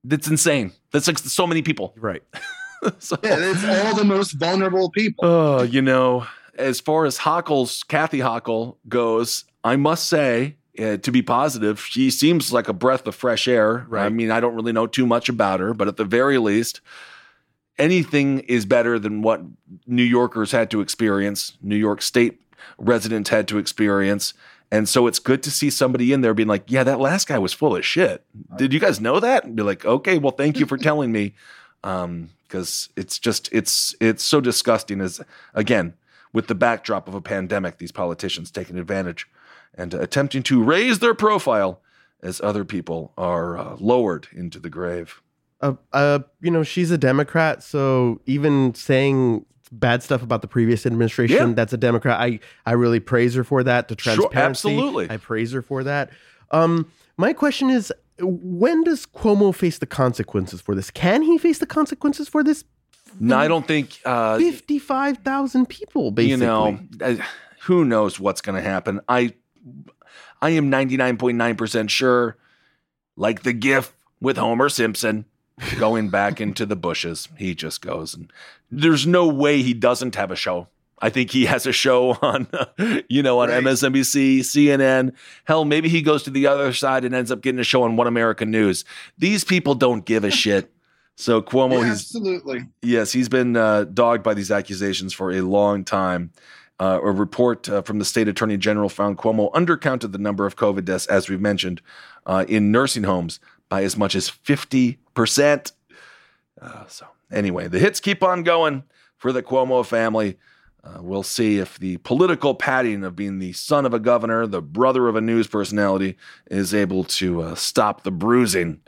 [SPEAKER 6] that's insane. That's like so many people.
[SPEAKER 7] Right.
[SPEAKER 6] so,
[SPEAKER 8] Yeah, it's all the most vulnerable people.
[SPEAKER 6] Oh, you know, as far as Hochul's Kathy Hochul goes, I must say, uh, to be positive, she seems like a breath of fresh air. I mean, I don't really know too much about her, but at the very least, anything is better than what New Yorkers had to experience, New York State residents had to experience. And so it's good to see somebody in there being like, yeah, that last guy was full of shit. Did you guys know that? And be like, okay, well, thank you for telling me. Um, because it's just it's it's so disgusting as again with the backdrop of a pandemic these politicians taking advantage and uh, attempting to raise their profile as other people are uh, lowered into the grave
[SPEAKER 7] uh, uh, you know, she's a Democrat, so even saying bad stuff about the previous administration,
[SPEAKER 6] Yeah.
[SPEAKER 7] that's a Democrat. I I really praise her for that. The
[SPEAKER 6] Sure,
[SPEAKER 7] transparency,
[SPEAKER 6] absolutely.
[SPEAKER 7] I praise her for that. Um, my question is, when does Cuomo face the consequences for this? Can he face the consequences for this?
[SPEAKER 6] No i don't think uh
[SPEAKER 7] Fifty-five thousand people, basically.
[SPEAKER 6] you know uh, who knows what's going to happen. I i am 99.9% sure like the gif with homer simpson going back into the bushes he just goes and there's no way he doesn't have a show. I think he has a show on you know on msnbc cnn hell maybe he goes to the other side and ends up getting a show on one american news. These people don't give a shit so cuomo
[SPEAKER 8] Yeah, absolutely.
[SPEAKER 6] Yes, he's been uh, dogged by these accusations for a long time. Uh, a report uh, from the state attorney general found Cuomo undercounted the number of COVID deaths, as we've mentioned, uh, in nursing homes by as much as 50%. Uh, so, anyway, the hits keep on going for the Cuomo family. Uh, we'll see if the political padding of being the son of a governor, the brother of a news personality, is able to uh, stop the bruising.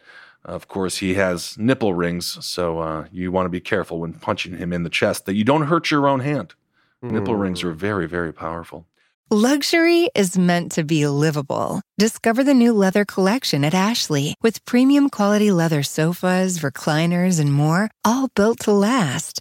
[SPEAKER 6] Of course, he has nipple rings, so uh, you want to be careful when punching him in the chest that you don't hurt your own hand. Nipple rings are very, very powerful.
[SPEAKER 10] Luxury is meant to be livable. Discover the new leather collection at Ashley with premium quality leather sofas, recliners, and more, all built to last.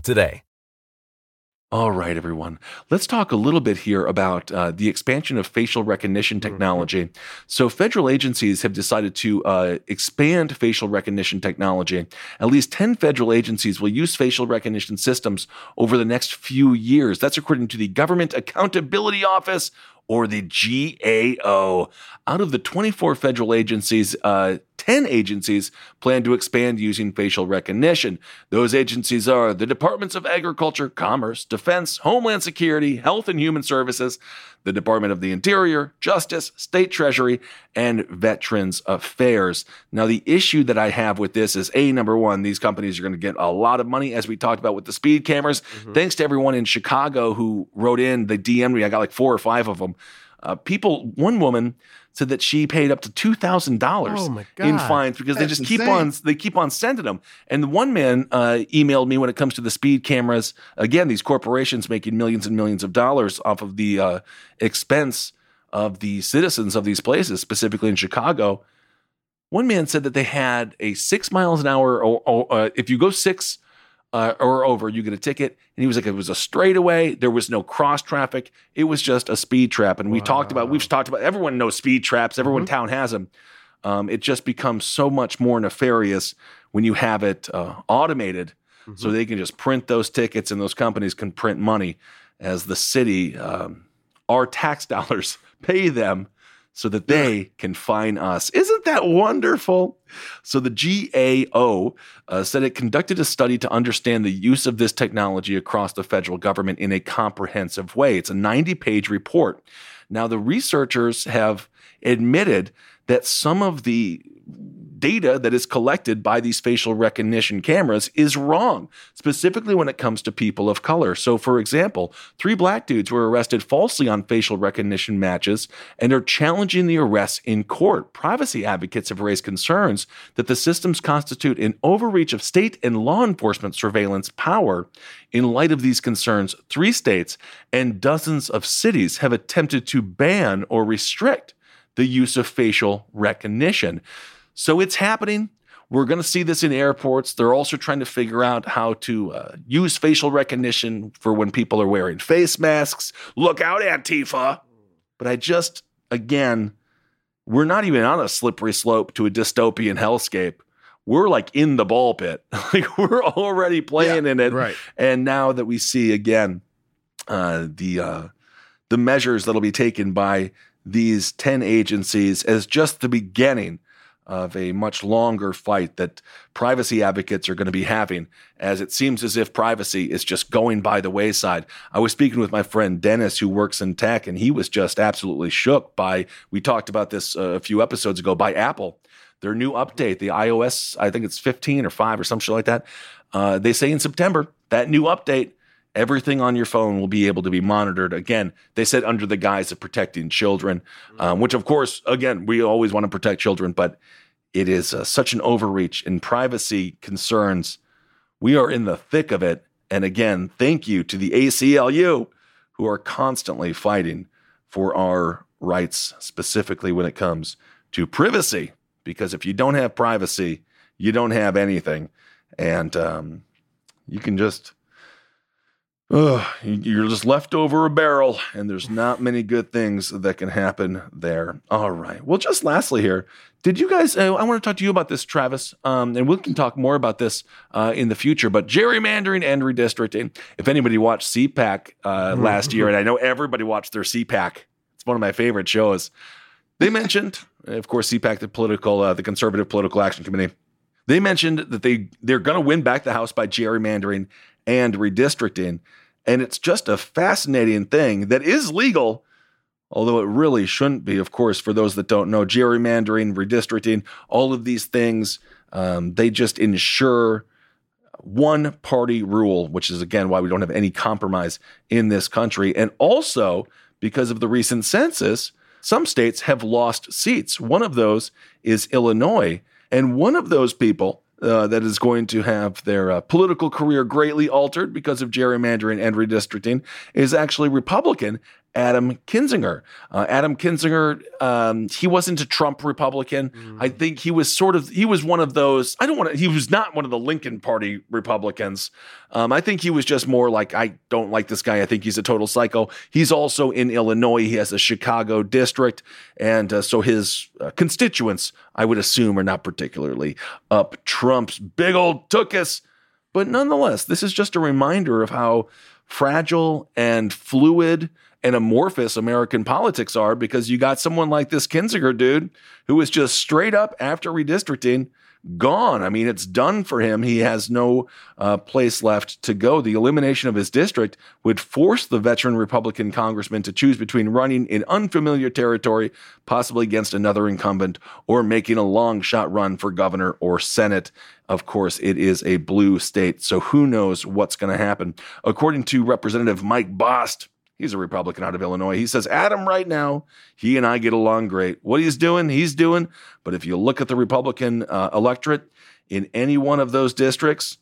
[SPEAKER 9] today.
[SPEAKER 6] All right, everyone. Let's talk a little bit here about uh, the expansion of facial recognition technology. So, federal agencies have decided to uh, expand facial recognition technology. At least 10 federal agencies will use facial recognition systems over the next few years. That's according to the Government Accountability Office or the GAO. Out of the 24 federal agencies, uh, 10 agencies plan to expand using facial recognition. Those agencies are the Departments of Agriculture, Commerce, Defense, Homeland Security, Health and Human Services, the Department of the Interior, Justice, State Treasury, and Veterans Affairs. Now, the issue that I have with this is A, number one, these companies are going to get a lot of money, as we talked about with the speed cameras. Mm-hmm. Thanks to everyone in Chicago who wrote in, they DM'd me. I got like four or five of them. Uh, people, one woman said that she paid up to two thousand dollars
[SPEAKER 7] Oh
[SPEAKER 6] in fines because they
[SPEAKER 8] That's
[SPEAKER 6] just keep
[SPEAKER 8] insane.
[SPEAKER 6] on they keep on sending them. And one man uh, emailed me when it comes to the speed cameras. Again, these corporations making millions and millions of dollars off of the uh, expense of the citizens of these places, specifically in Chicago. One man said that they had a six miles an hour, or, or uh, if you go six uh, or over, you get a ticket. And he was like, it was a straightaway. There was no cross traffic. It was just a speed trap. And we talked about, we've talked about, everyone knows speed traps. Everyone in town has them. Um, it just becomes so much more nefarious when you have it uh, automated. So they can just print those tickets and those companies can print money as the city, um, our tax dollars pay them so that they can fine us. Isn't that wonderful? So the GAO uh, said it conducted a study to understand the use of this technology across the federal government in a comprehensive way. It's a 90 page report. Now, the researchers have admitted that some of the data that is collected by these facial recognition cameras is wrong, specifically when it comes to people of color. So, for example, three black dudes were arrested falsely on facial recognition matches and are challenging the arrests in court. Privacy advocates have raised concerns that the systems constitute an overreach of state and law enforcement surveillance power. In light of these concerns, three states and dozens of cities have attempted to ban or restrict the use of facial recognition. So it's happening. We're going to see this in airports. They're also trying to figure out how to uh, use facial recognition for when people are wearing face masks. Look out, Antifa. But I just, again, we're not even on a slippery slope to a dystopian hellscape. We're like in the ball pit. like we're already playing in it.
[SPEAKER 7] right.
[SPEAKER 6] And now that we see again uh, the uh, the measures that'll be taken by these 10 agencies as just the beginning of a much longer fight that privacy advocates are going to be having, as it seems as if privacy is just going by the wayside. I was speaking with my friend Dennis, who works in tech, and he was just absolutely shook by, we talked about this uh, a few episodes ago, by Apple. Their new update, the iOS, I think it's 15 or 5 or some shit like that. Uh, they say in September, that new update, everything on your phone will be able to be monitored. Again, they said under the guise of protecting children, um, which of course, again, we always want to protect children, but it is uh, such an overreach in privacy concerns. We are in the thick of it. And again, thank you to the ACLU who are constantly fighting for our rights, specifically when it comes to privacy. Because if you don't have privacy, you don't have anything. And um, you can just Ugh, you're just left over a barrel, and there's not many good things that can happen there. All right. Well, just lastly here, did you guys? Uh, I want to talk to you about this, Travis, um, and we can talk more about this uh, in the future. But gerrymandering and redistricting. If anybody watched CPAC uh, last year, and I know everybody watched their CPAC, it's one of my favorite shows. They mentioned, of course, CPAC, the political, uh, the Conservative Political Action Committee. They mentioned that they they're going to win back the House by gerrymandering and redistricting. And it's just a fascinating thing that is legal, although it really shouldn't be, of course, for those that don't know. Gerrymandering, redistricting, all of these things, um, they just ensure one party rule, which is, again, why we don't have any compromise in this country. And also, because of the recent census, some states have lost seats. One of those is Illinois. And one of those people uh, that is going to have their uh, political career greatly altered because of gerrymandering and redistricting is actually Republican Adam Kinzinger. Uh, Adam Kinzinger, um, he wasn't a Trump Republican. I think he was sort of, he was one of those, I don't want to, he was not one of the Lincoln Party Republicans. Um, I think he was just more like, I don't like this guy. I think he's a total psycho. He's also in Illinois. He has a Chicago district. And uh, so his uh, constituents, I would assume, are not particularly up Trump's big old tookus. But nonetheless, this is just a reminder of how fragile and fluid and amorphous American politics are because you got someone like this Kinzinger dude who is just straight up after redistricting gone. I mean, it's done for him. He has no uh, place left to go. The elimination of his district would force the veteran Republican congressman to choose between running in unfamiliar territory, possibly against another incumbent, or making a long shot run for governor or Senate. Of course, it is a blue state, so who knows what's going to happen. According to Representative Mike Bost, He's a Republican out of Illinois. He says, Adam, right now, he and I get along great. What he's doing, he's doing. But if you look at the Republican uh, electorate in any one of those districts,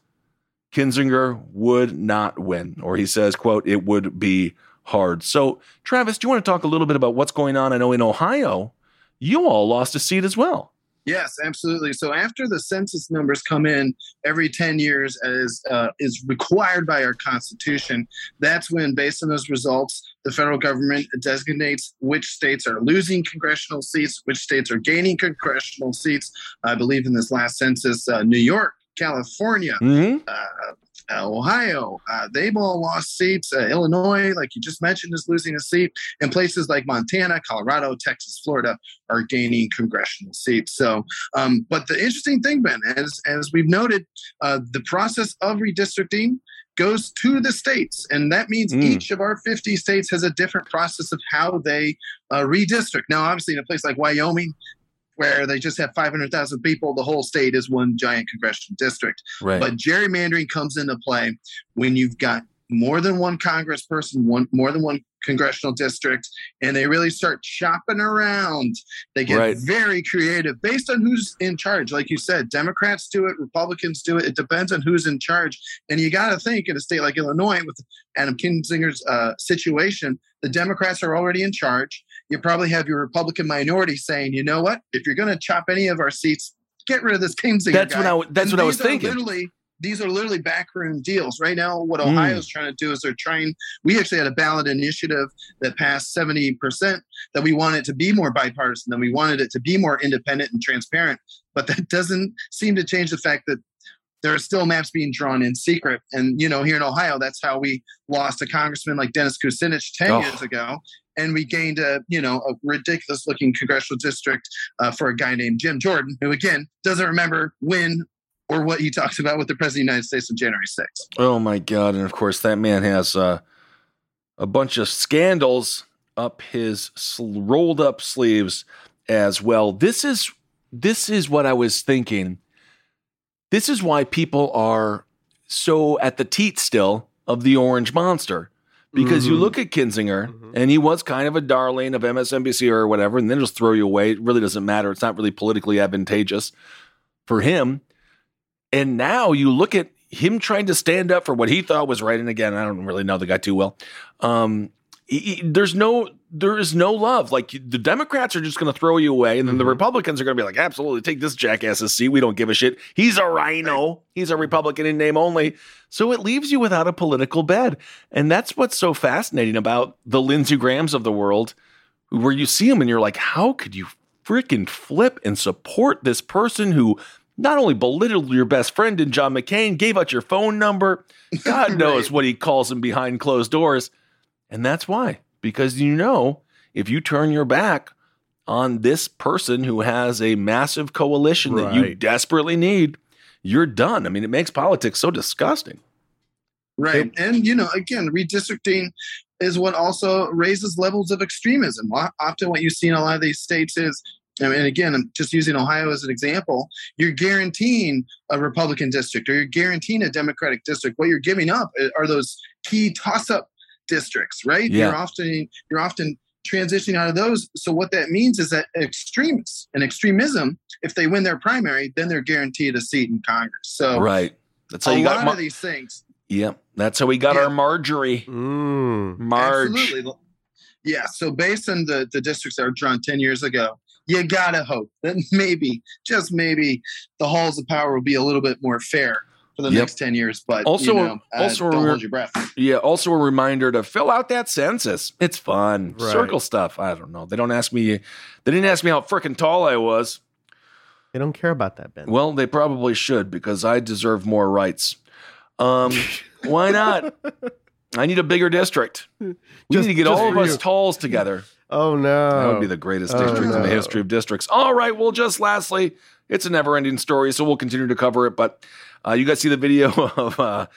[SPEAKER 6] Kinzinger would not win. Or he says, quote, it would be hard. So, Travis, do you want to talk a little bit about what's going on? I know in Ohio, you all lost a seat as well.
[SPEAKER 8] Yes, absolutely. So after the census numbers come in every 10 years as uh, is required by our constitution, that's when based on those results, the federal government designates which states are losing congressional seats, which states are gaining congressional seats. I believe in this last census, uh, New York, California,
[SPEAKER 6] mm-hmm.
[SPEAKER 8] uh, Ohio, uh, they've all lost seats. Uh, Illinois, like you just mentioned, is losing a seat. And places like Montana, Colorado, Texas, Florida are gaining congressional seats. So, um, but the interesting thing, Ben, as, as we've noted, uh, the process of redistricting goes to the states. And that means mm. each of our 50 states has a different process of how they uh, redistrict. Now, obviously, in a place like Wyoming, where they just have 500,000 people, the whole state is one giant congressional district.
[SPEAKER 6] Right.
[SPEAKER 8] But gerrymandering comes into play when you've got more than one congressperson, one more than one congressional district, and they really start shopping around. They get
[SPEAKER 6] Right.
[SPEAKER 8] very creative based on who's in charge. Like you said, Democrats do it, Republicans do it. It depends on who's in charge. And you got to think in a state like Illinois with Adam Kinzinger's uh, situation, the Democrats are already in charge. You probably have your Republican minority saying, you know what? If you're going to chop any of our seats, get rid of this Kinzinger.
[SPEAKER 6] That's
[SPEAKER 8] guy.
[SPEAKER 6] what I that's
[SPEAKER 8] And
[SPEAKER 6] what I was thinking.
[SPEAKER 8] Literally, these are literally backroom deals. Right now, what
[SPEAKER 6] Mm.
[SPEAKER 8] Ohio's trying to do is they're trying. We actually had a ballot initiative that passed 70% that we wanted to be more bipartisan, that we wanted it to be more independent and transparent. But that doesn't seem to change the fact that there are still maps being drawn in secret. And, you know, here in Ohio, that's how we lost a congressman like Dennis Kucinich 10
[SPEAKER 6] Oh.
[SPEAKER 8] years ago. And we gained a, you know, a ridiculous looking congressional district uh, for a guy named Jim Jordan, who again doesn't remember when or what he talked about with the president of the United States on January 6th.
[SPEAKER 6] Oh my god! And of course, that man has uh, a bunch of scandals up his sl- rolled up sleeves as well. This is this is what I was thinking. This is why people are so at the teat still of the Orange Monster. Because you
[SPEAKER 7] Mhm.
[SPEAKER 6] look at Kinzinger, and he was kind of a darling of MSNBC or whatever, and then just throw you away. It really doesn't matter. It's not really politically advantageous for him. And now you look at him trying to stand up for what he thought was right. And again, I don't really know the guy too well. Um, there's no, there is no love. Like the Democrats are just going to throw you away, and then the mm-hmm. Republicans are going to be like, absolutely, take this jackass's seat. We don't give a shit. He's a RINO. He's a Republican in name only. So it leaves you without a political bed, and that's what's so fascinating about the Lindsey Grahams of the world, where you see them and you're like, how could you freaking flip and support this person who not only belittled your best friend in John McCain, gave out your phone number. God knows what he calls him behind closed doors. And that's why, because you know, if you turn your back on this person who has a massive coalition that you desperately need, you're done. I mean, it makes politics so disgusting.
[SPEAKER 8] Right. And, you know, again, redistricting is what also raises levels of extremism. Often, what you see in a lot of these states is, and again, I'm just using Ohio as an example, you're guaranteeing a Republican district or you're guaranteeing a Democratic district. What you're giving up eh, are those key toss up districts, right?
[SPEAKER 6] Yeah.
[SPEAKER 8] You're often, you're often transitioning out of those. So what that means is that extremists and extremism, if they win their primary, then they're guaranteed a seat in Congress. So
[SPEAKER 6] right. That's how
[SPEAKER 8] a
[SPEAKER 6] you
[SPEAKER 8] lot
[SPEAKER 6] got. Mar-
[SPEAKER 8] of these things
[SPEAKER 6] yeah, that's how we got
[SPEAKER 8] Yeah.
[SPEAKER 6] our Marjorie.
[SPEAKER 7] Mm.
[SPEAKER 6] Marge.
[SPEAKER 8] Absolutely. Yeah. So based on the, the districts that were drawn 10 years ago, you gotta hope that maybe, just maybe, the halls of power will be a little bit more fair for the
[SPEAKER 6] Yep.
[SPEAKER 8] next 10 years. But
[SPEAKER 6] Also-
[SPEAKER 8] you know, uh,
[SPEAKER 6] also
[SPEAKER 8] don't
[SPEAKER 6] we're-
[SPEAKER 8] hold your breath.
[SPEAKER 6] Yeah. Also, a reminder to fill out that census. It's fun.
[SPEAKER 7] Right.
[SPEAKER 6] Circle stuff. I don't know. They don't ask me. They didn't ask me how freaking tall I was.
[SPEAKER 7] They don't care about that, Ben.
[SPEAKER 6] Well, they probably should because I deserve more rights. Um, why not? I need a bigger district. We
[SPEAKER 7] Just-
[SPEAKER 6] need to get all of
[SPEAKER 7] for
[SPEAKER 6] us
[SPEAKER 7] you.
[SPEAKER 6] talls together.
[SPEAKER 7] Oh no.
[SPEAKER 6] That would be the greatest
[SPEAKER 7] Oh,
[SPEAKER 6] district in the history of districts. All right. Well, just lastly, it's a never ending story, so we'll continue to cover it. But uh, you guys see the video of. Uh,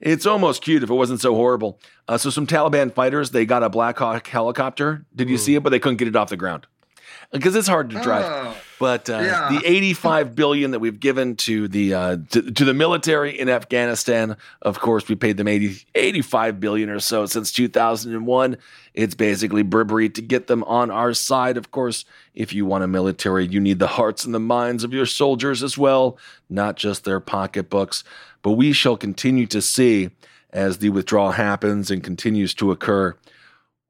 [SPEAKER 6] it's almost cute if it wasn't so horrible. Uh, so some Taliban fighters, they got a Black Hawk helicopter. Did you see it? But they couldn't get it off the ground because it's hard to drive.
[SPEAKER 8] Oh.
[SPEAKER 6] But uh,
[SPEAKER 8] Yeah.
[SPEAKER 6] the 85 billion that we've given to the uh, to, to the military in Afghanistan, of course, we paid them 80, 85 billion or so since 2001. It's basically bribery to get them on our side. Of course, if you want a military, you need the hearts and the minds of your soldiers as well, not just their pocketbooks. But we shall continue to see as the withdrawal happens and continues to occur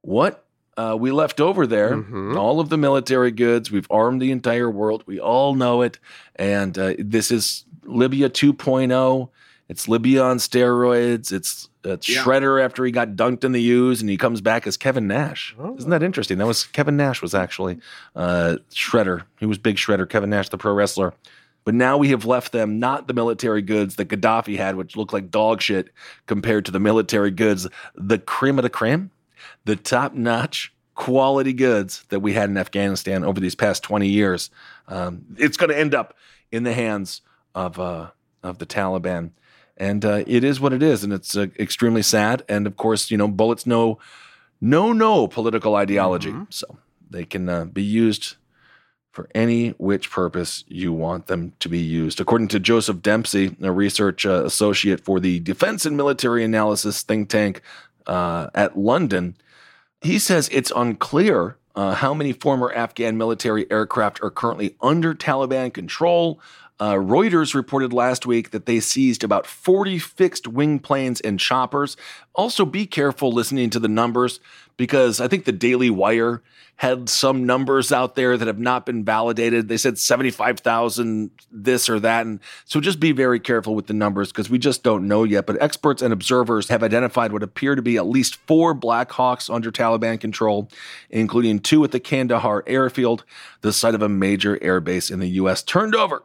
[SPEAKER 6] what uh, we left over there,
[SPEAKER 7] Mhm.
[SPEAKER 6] all of the military goods. We've armed the entire world. We all know it. And uh, this is Libya 2.0. It's Libya on steroids. It's, it's
[SPEAKER 8] Yeah.
[SPEAKER 6] Shredder after he got dunked in the ooze and he comes back as Kevin Nash. Isn't that interesting? That was Kevin Nash was actually uh, Shredder. He was Big Shredder, Kevin Nash, the pro wrestler. But now we have left them not the military goods that Gaddafi had, which looked like dog shit, compared to the military goods, the cream of the cream, the top notch quality goods that we had in Afghanistan over these past 20 years. Um, it's going to end up in the hands of, uh, of the Taliban. And uh, it is what it is. And it's uh, extremely sad. And of course, you know, bullets know no, no political ideology. So they can uh, be used for any which purpose you want them to be used. According to Joseph Dempsey, a research uh, associate for the Defense and Military Analysis think tank uh, at London, he says it's unclear uh, how many former Afghan military aircraft are currently under Taliban control. Uh, Reuters reported last week that they seized about 40 fixed wing planes and choppers. Also, be careful listening to the numbers because I think the Daily Wire had some numbers out there that have not been validated. They said 75,000 this or that. And so just be very careful with the numbers because we just don't know yet. But experts and observers have identified what appear to be at least four Black Hawks under Taliban control, including two at the Kandahar airfield, the site of a major airbase in the U.S., turned over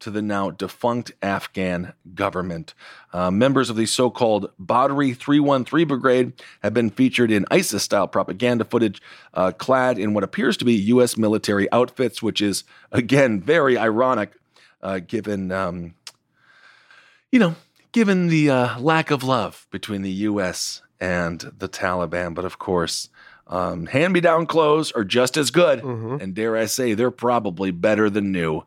[SPEAKER 6] to the now defunct Afghan government. Uh, members of the so called Badri 313 Brigade have been featured in ISIS style propaganda footage, uh, clad in what appears to be U.S. military outfits, which is, again, very ironic uh, given, um, you know, given the uh, lack of love between the U.S. and the Taliban. But of course, um, hand me down clothes are just as good. And dare I say, they're probably better than new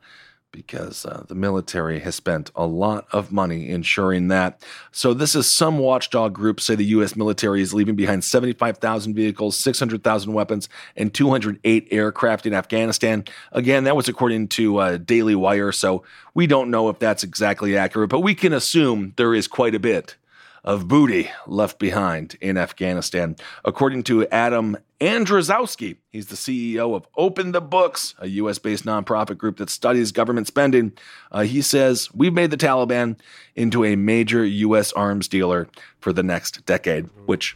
[SPEAKER 6] because uh, the military has spent a lot of money ensuring that. So, this is some watchdog groups say the U.S. military is leaving behind 75,000 vehicles, 600,000 weapons, and 208 aircraft in Afghanistan. Again, that was according to uh, Daily Wire. So, we don't know if that's exactly accurate, but we can assume there is quite a bit of booty left behind in Afghanistan. According to Adam Andrzejewski, he's the CEO of Open the Books, a US based nonprofit group that studies government spending. Uh, he says, We've made the Taliban into a major US arms dealer for the next decade, which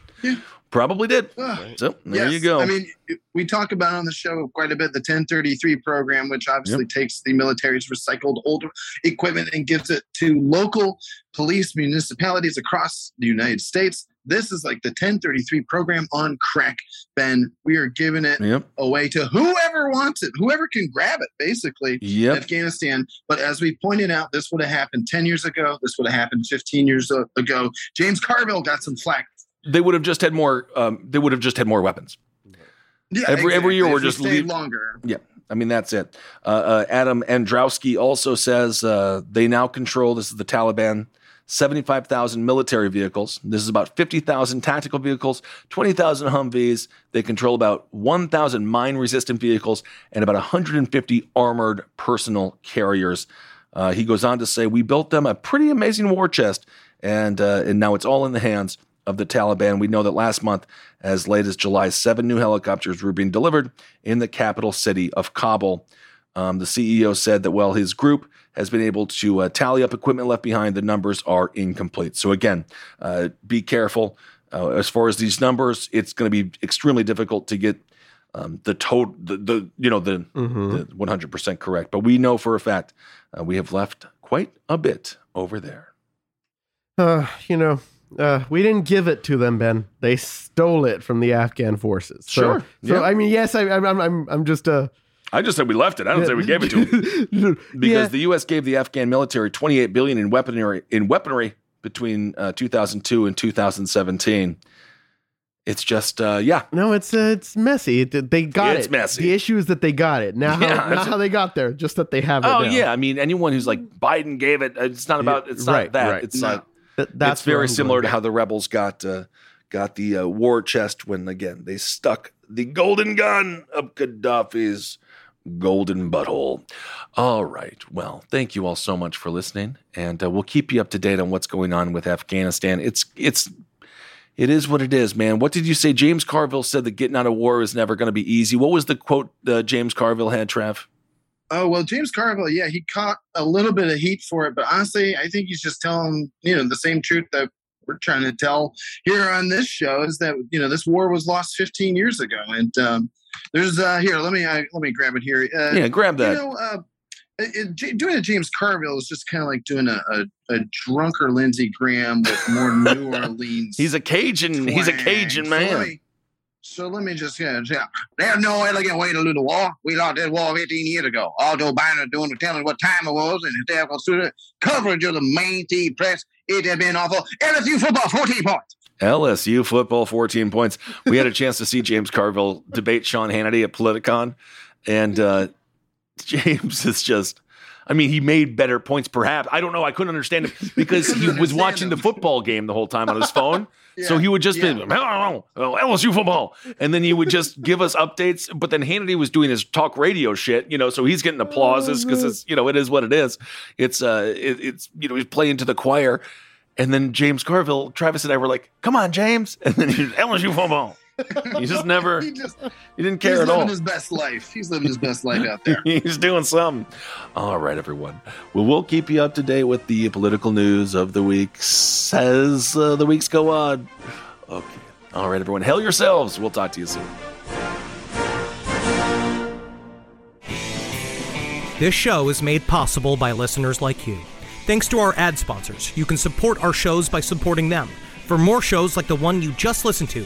[SPEAKER 6] probably did. Ah, so there
[SPEAKER 8] Yes.
[SPEAKER 6] you go.
[SPEAKER 8] I mean, we talk about on the show quite a bit the 1033 program, which obviously takes the military's recycled old equipment and gives it to local police municipalities across the United States. This is like the 1033 program on crack, Ben. We are giving it
[SPEAKER 6] Yep.
[SPEAKER 8] away to whoever wants it, whoever can grab it, basically.
[SPEAKER 6] Yep.
[SPEAKER 8] Afghanistan. But as we pointed out, this would have happened 10 years ago. This would have happened 15 years ago. James Carville got some flack.
[SPEAKER 6] They would have just had more. Um, they would have just had more weapons.
[SPEAKER 8] Yeah,
[SPEAKER 6] Every- every year
[SPEAKER 8] exactly.
[SPEAKER 6] we're just leave-
[SPEAKER 8] longer.
[SPEAKER 6] Yeah, I mean that's it. Uh, uh, Adam Androwski also says uh, they now control. This is the Taliban. 75,000 military vehicles. This is about 50,000 tactical vehicles, 20,000 Humvees. They control about 1,000 mine resistant vehicles and about 150 armored personal carriers. Uh, he goes on to say, We built them a pretty amazing war chest, and, uh, and now it's all in the hands of the Taliban. We know that last month, as late as July, seven new helicopters were being delivered in the capital city of Kabul. Um, the CEO said that, while his group has been able to uh, tally up equipment left behind. The numbers are incomplete. So, again, uh, be careful. Uh, as far as these numbers, it's going to be extremely difficult to get um, the total, the, the you know, the, the 100% correct. But we know for a fact uh, we have left quite a bit over there.
[SPEAKER 7] Uh, you know, Uh, we didn't give it to them, Ben. They stole it from the Afghan forces. So,
[SPEAKER 6] Sure,
[SPEAKER 7] So
[SPEAKER 6] yeah.
[SPEAKER 7] I mean, yes, I, I'm, I'm, I'm just uh,
[SPEAKER 6] I just said we left it. I don't say we gave it to them because
[SPEAKER 7] Yeah.
[SPEAKER 6] the U.S. gave the Afghan military 28 billion in weaponry in weaponry between uh, 2002 and 2017. It's just uh, yeah,
[SPEAKER 7] No, it's uh, it's messy. They got
[SPEAKER 6] It's
[SPEAKER 7] it.
[SPEAKER 6] messy.
[SPEAKER 7] The issue is that they got it. Now,
[SPEAKER 6] Yeah,
[SPEAKER 7] how, not how they got there, just that they have it.
[SPEAKER 6] Oh
[SPEAKER 7] now.
[SPEAKER 6] yeah, I mean anyone who's like Biden gave it. It's not about. It's not that.
[SPEAKER 7] right.
[SPEAKER 6] It's
[SPEAKER 7] No.
[SPEAKER 6] like
[SPEAKER 7] Th- that's
[SPEAKER 6] it's very similar to how the rebels got uh, got the uh, war chest when again they stuck the golden gun up Gaddafi's golden butthole. All right. Well, thank you all so much for listening, and uh, we'll keep you up to date on what's going on with Afghanistan. It's it's. It is what it is, man. What did you say? James Carville said that getting out of war is never going to be easy. What was the quote uh, James Carville had, Trav?
[SPEAKER 8] Oh well, James Carville, yeah, he caught a little bit of heat for it, but honestly, I think he's just telling you know the same truth that we're trying to tell here on this show is that you know this war was lost 15 years ago, and um, there's uh, here let me uh, let me grab it here. Uh,
[SPEAKER 6] Yeah, grab that.
[SPEAKER 8] You know, uh, it, doing a James Carville is just kind of like doing a, a, a drunker Lindsey Graham with more New Orleans.
[SPEAKER 6] He's a Cajun. He's a
[SPEAKER 8] twang.
[SPEAKER 6] Cajun
[SPEAKER 8] So let
[SPEAKER 6] man.
[SPEAKER 8] me- So let me just yeah, yeah. There's no elegant way to lose the war. We lost that war 15 years ago. All Joe Biden is doing is telling what time it was, and instead of student coverage of the mainstream press, it had been awful. LSU football, 14 points.
[SPEAKER 6] LSU football, 14 points. We had a chance to see James Carville debate Sean Hannity at Politicon. And uh, James is just, I mean, he made better points, perhaps. I don't know. I couldn't understand him because he was
[SPEAKER 8] understand
[SPEAKER 6] watching the football game the whole time on his phone. So he would just
[SPEAKER 8] yeah.
[SPEAKER 6] be, "Oh, LSU football. And then he would just give us updates. But then Hannity was doing his talk radio shit, you know, so he's getting applauses because it's, you know, it is what it is. It's, uh, it, it's, you know, he's playing to the choir. And then James Carville, Travis and I were like, come on, James. And then he's LSU football. He just never,
[SPEAKER 8] He just
[SPEAKER 6] he didn't
[SPEAKER 8] he's
[SPEAKER 6] care at
[SPEAKER 8] living
[SPEAKER 6] all.
[SPEAKER 8] his best life. He's living his best life out there.
[SPEAKER 6] He's doing something. All right, everyone. Well, we'll keep you up to date with the political news of the week as uh, the weeks go on. Okay. All right, everyone. Hell yourselves. We'll talk to you soon.
[SPEAKER 11] This show is made possible by listeners like you. Thanks to our ad sponsors, you can support our shows by supporting them. For more shows like the one you just listened to,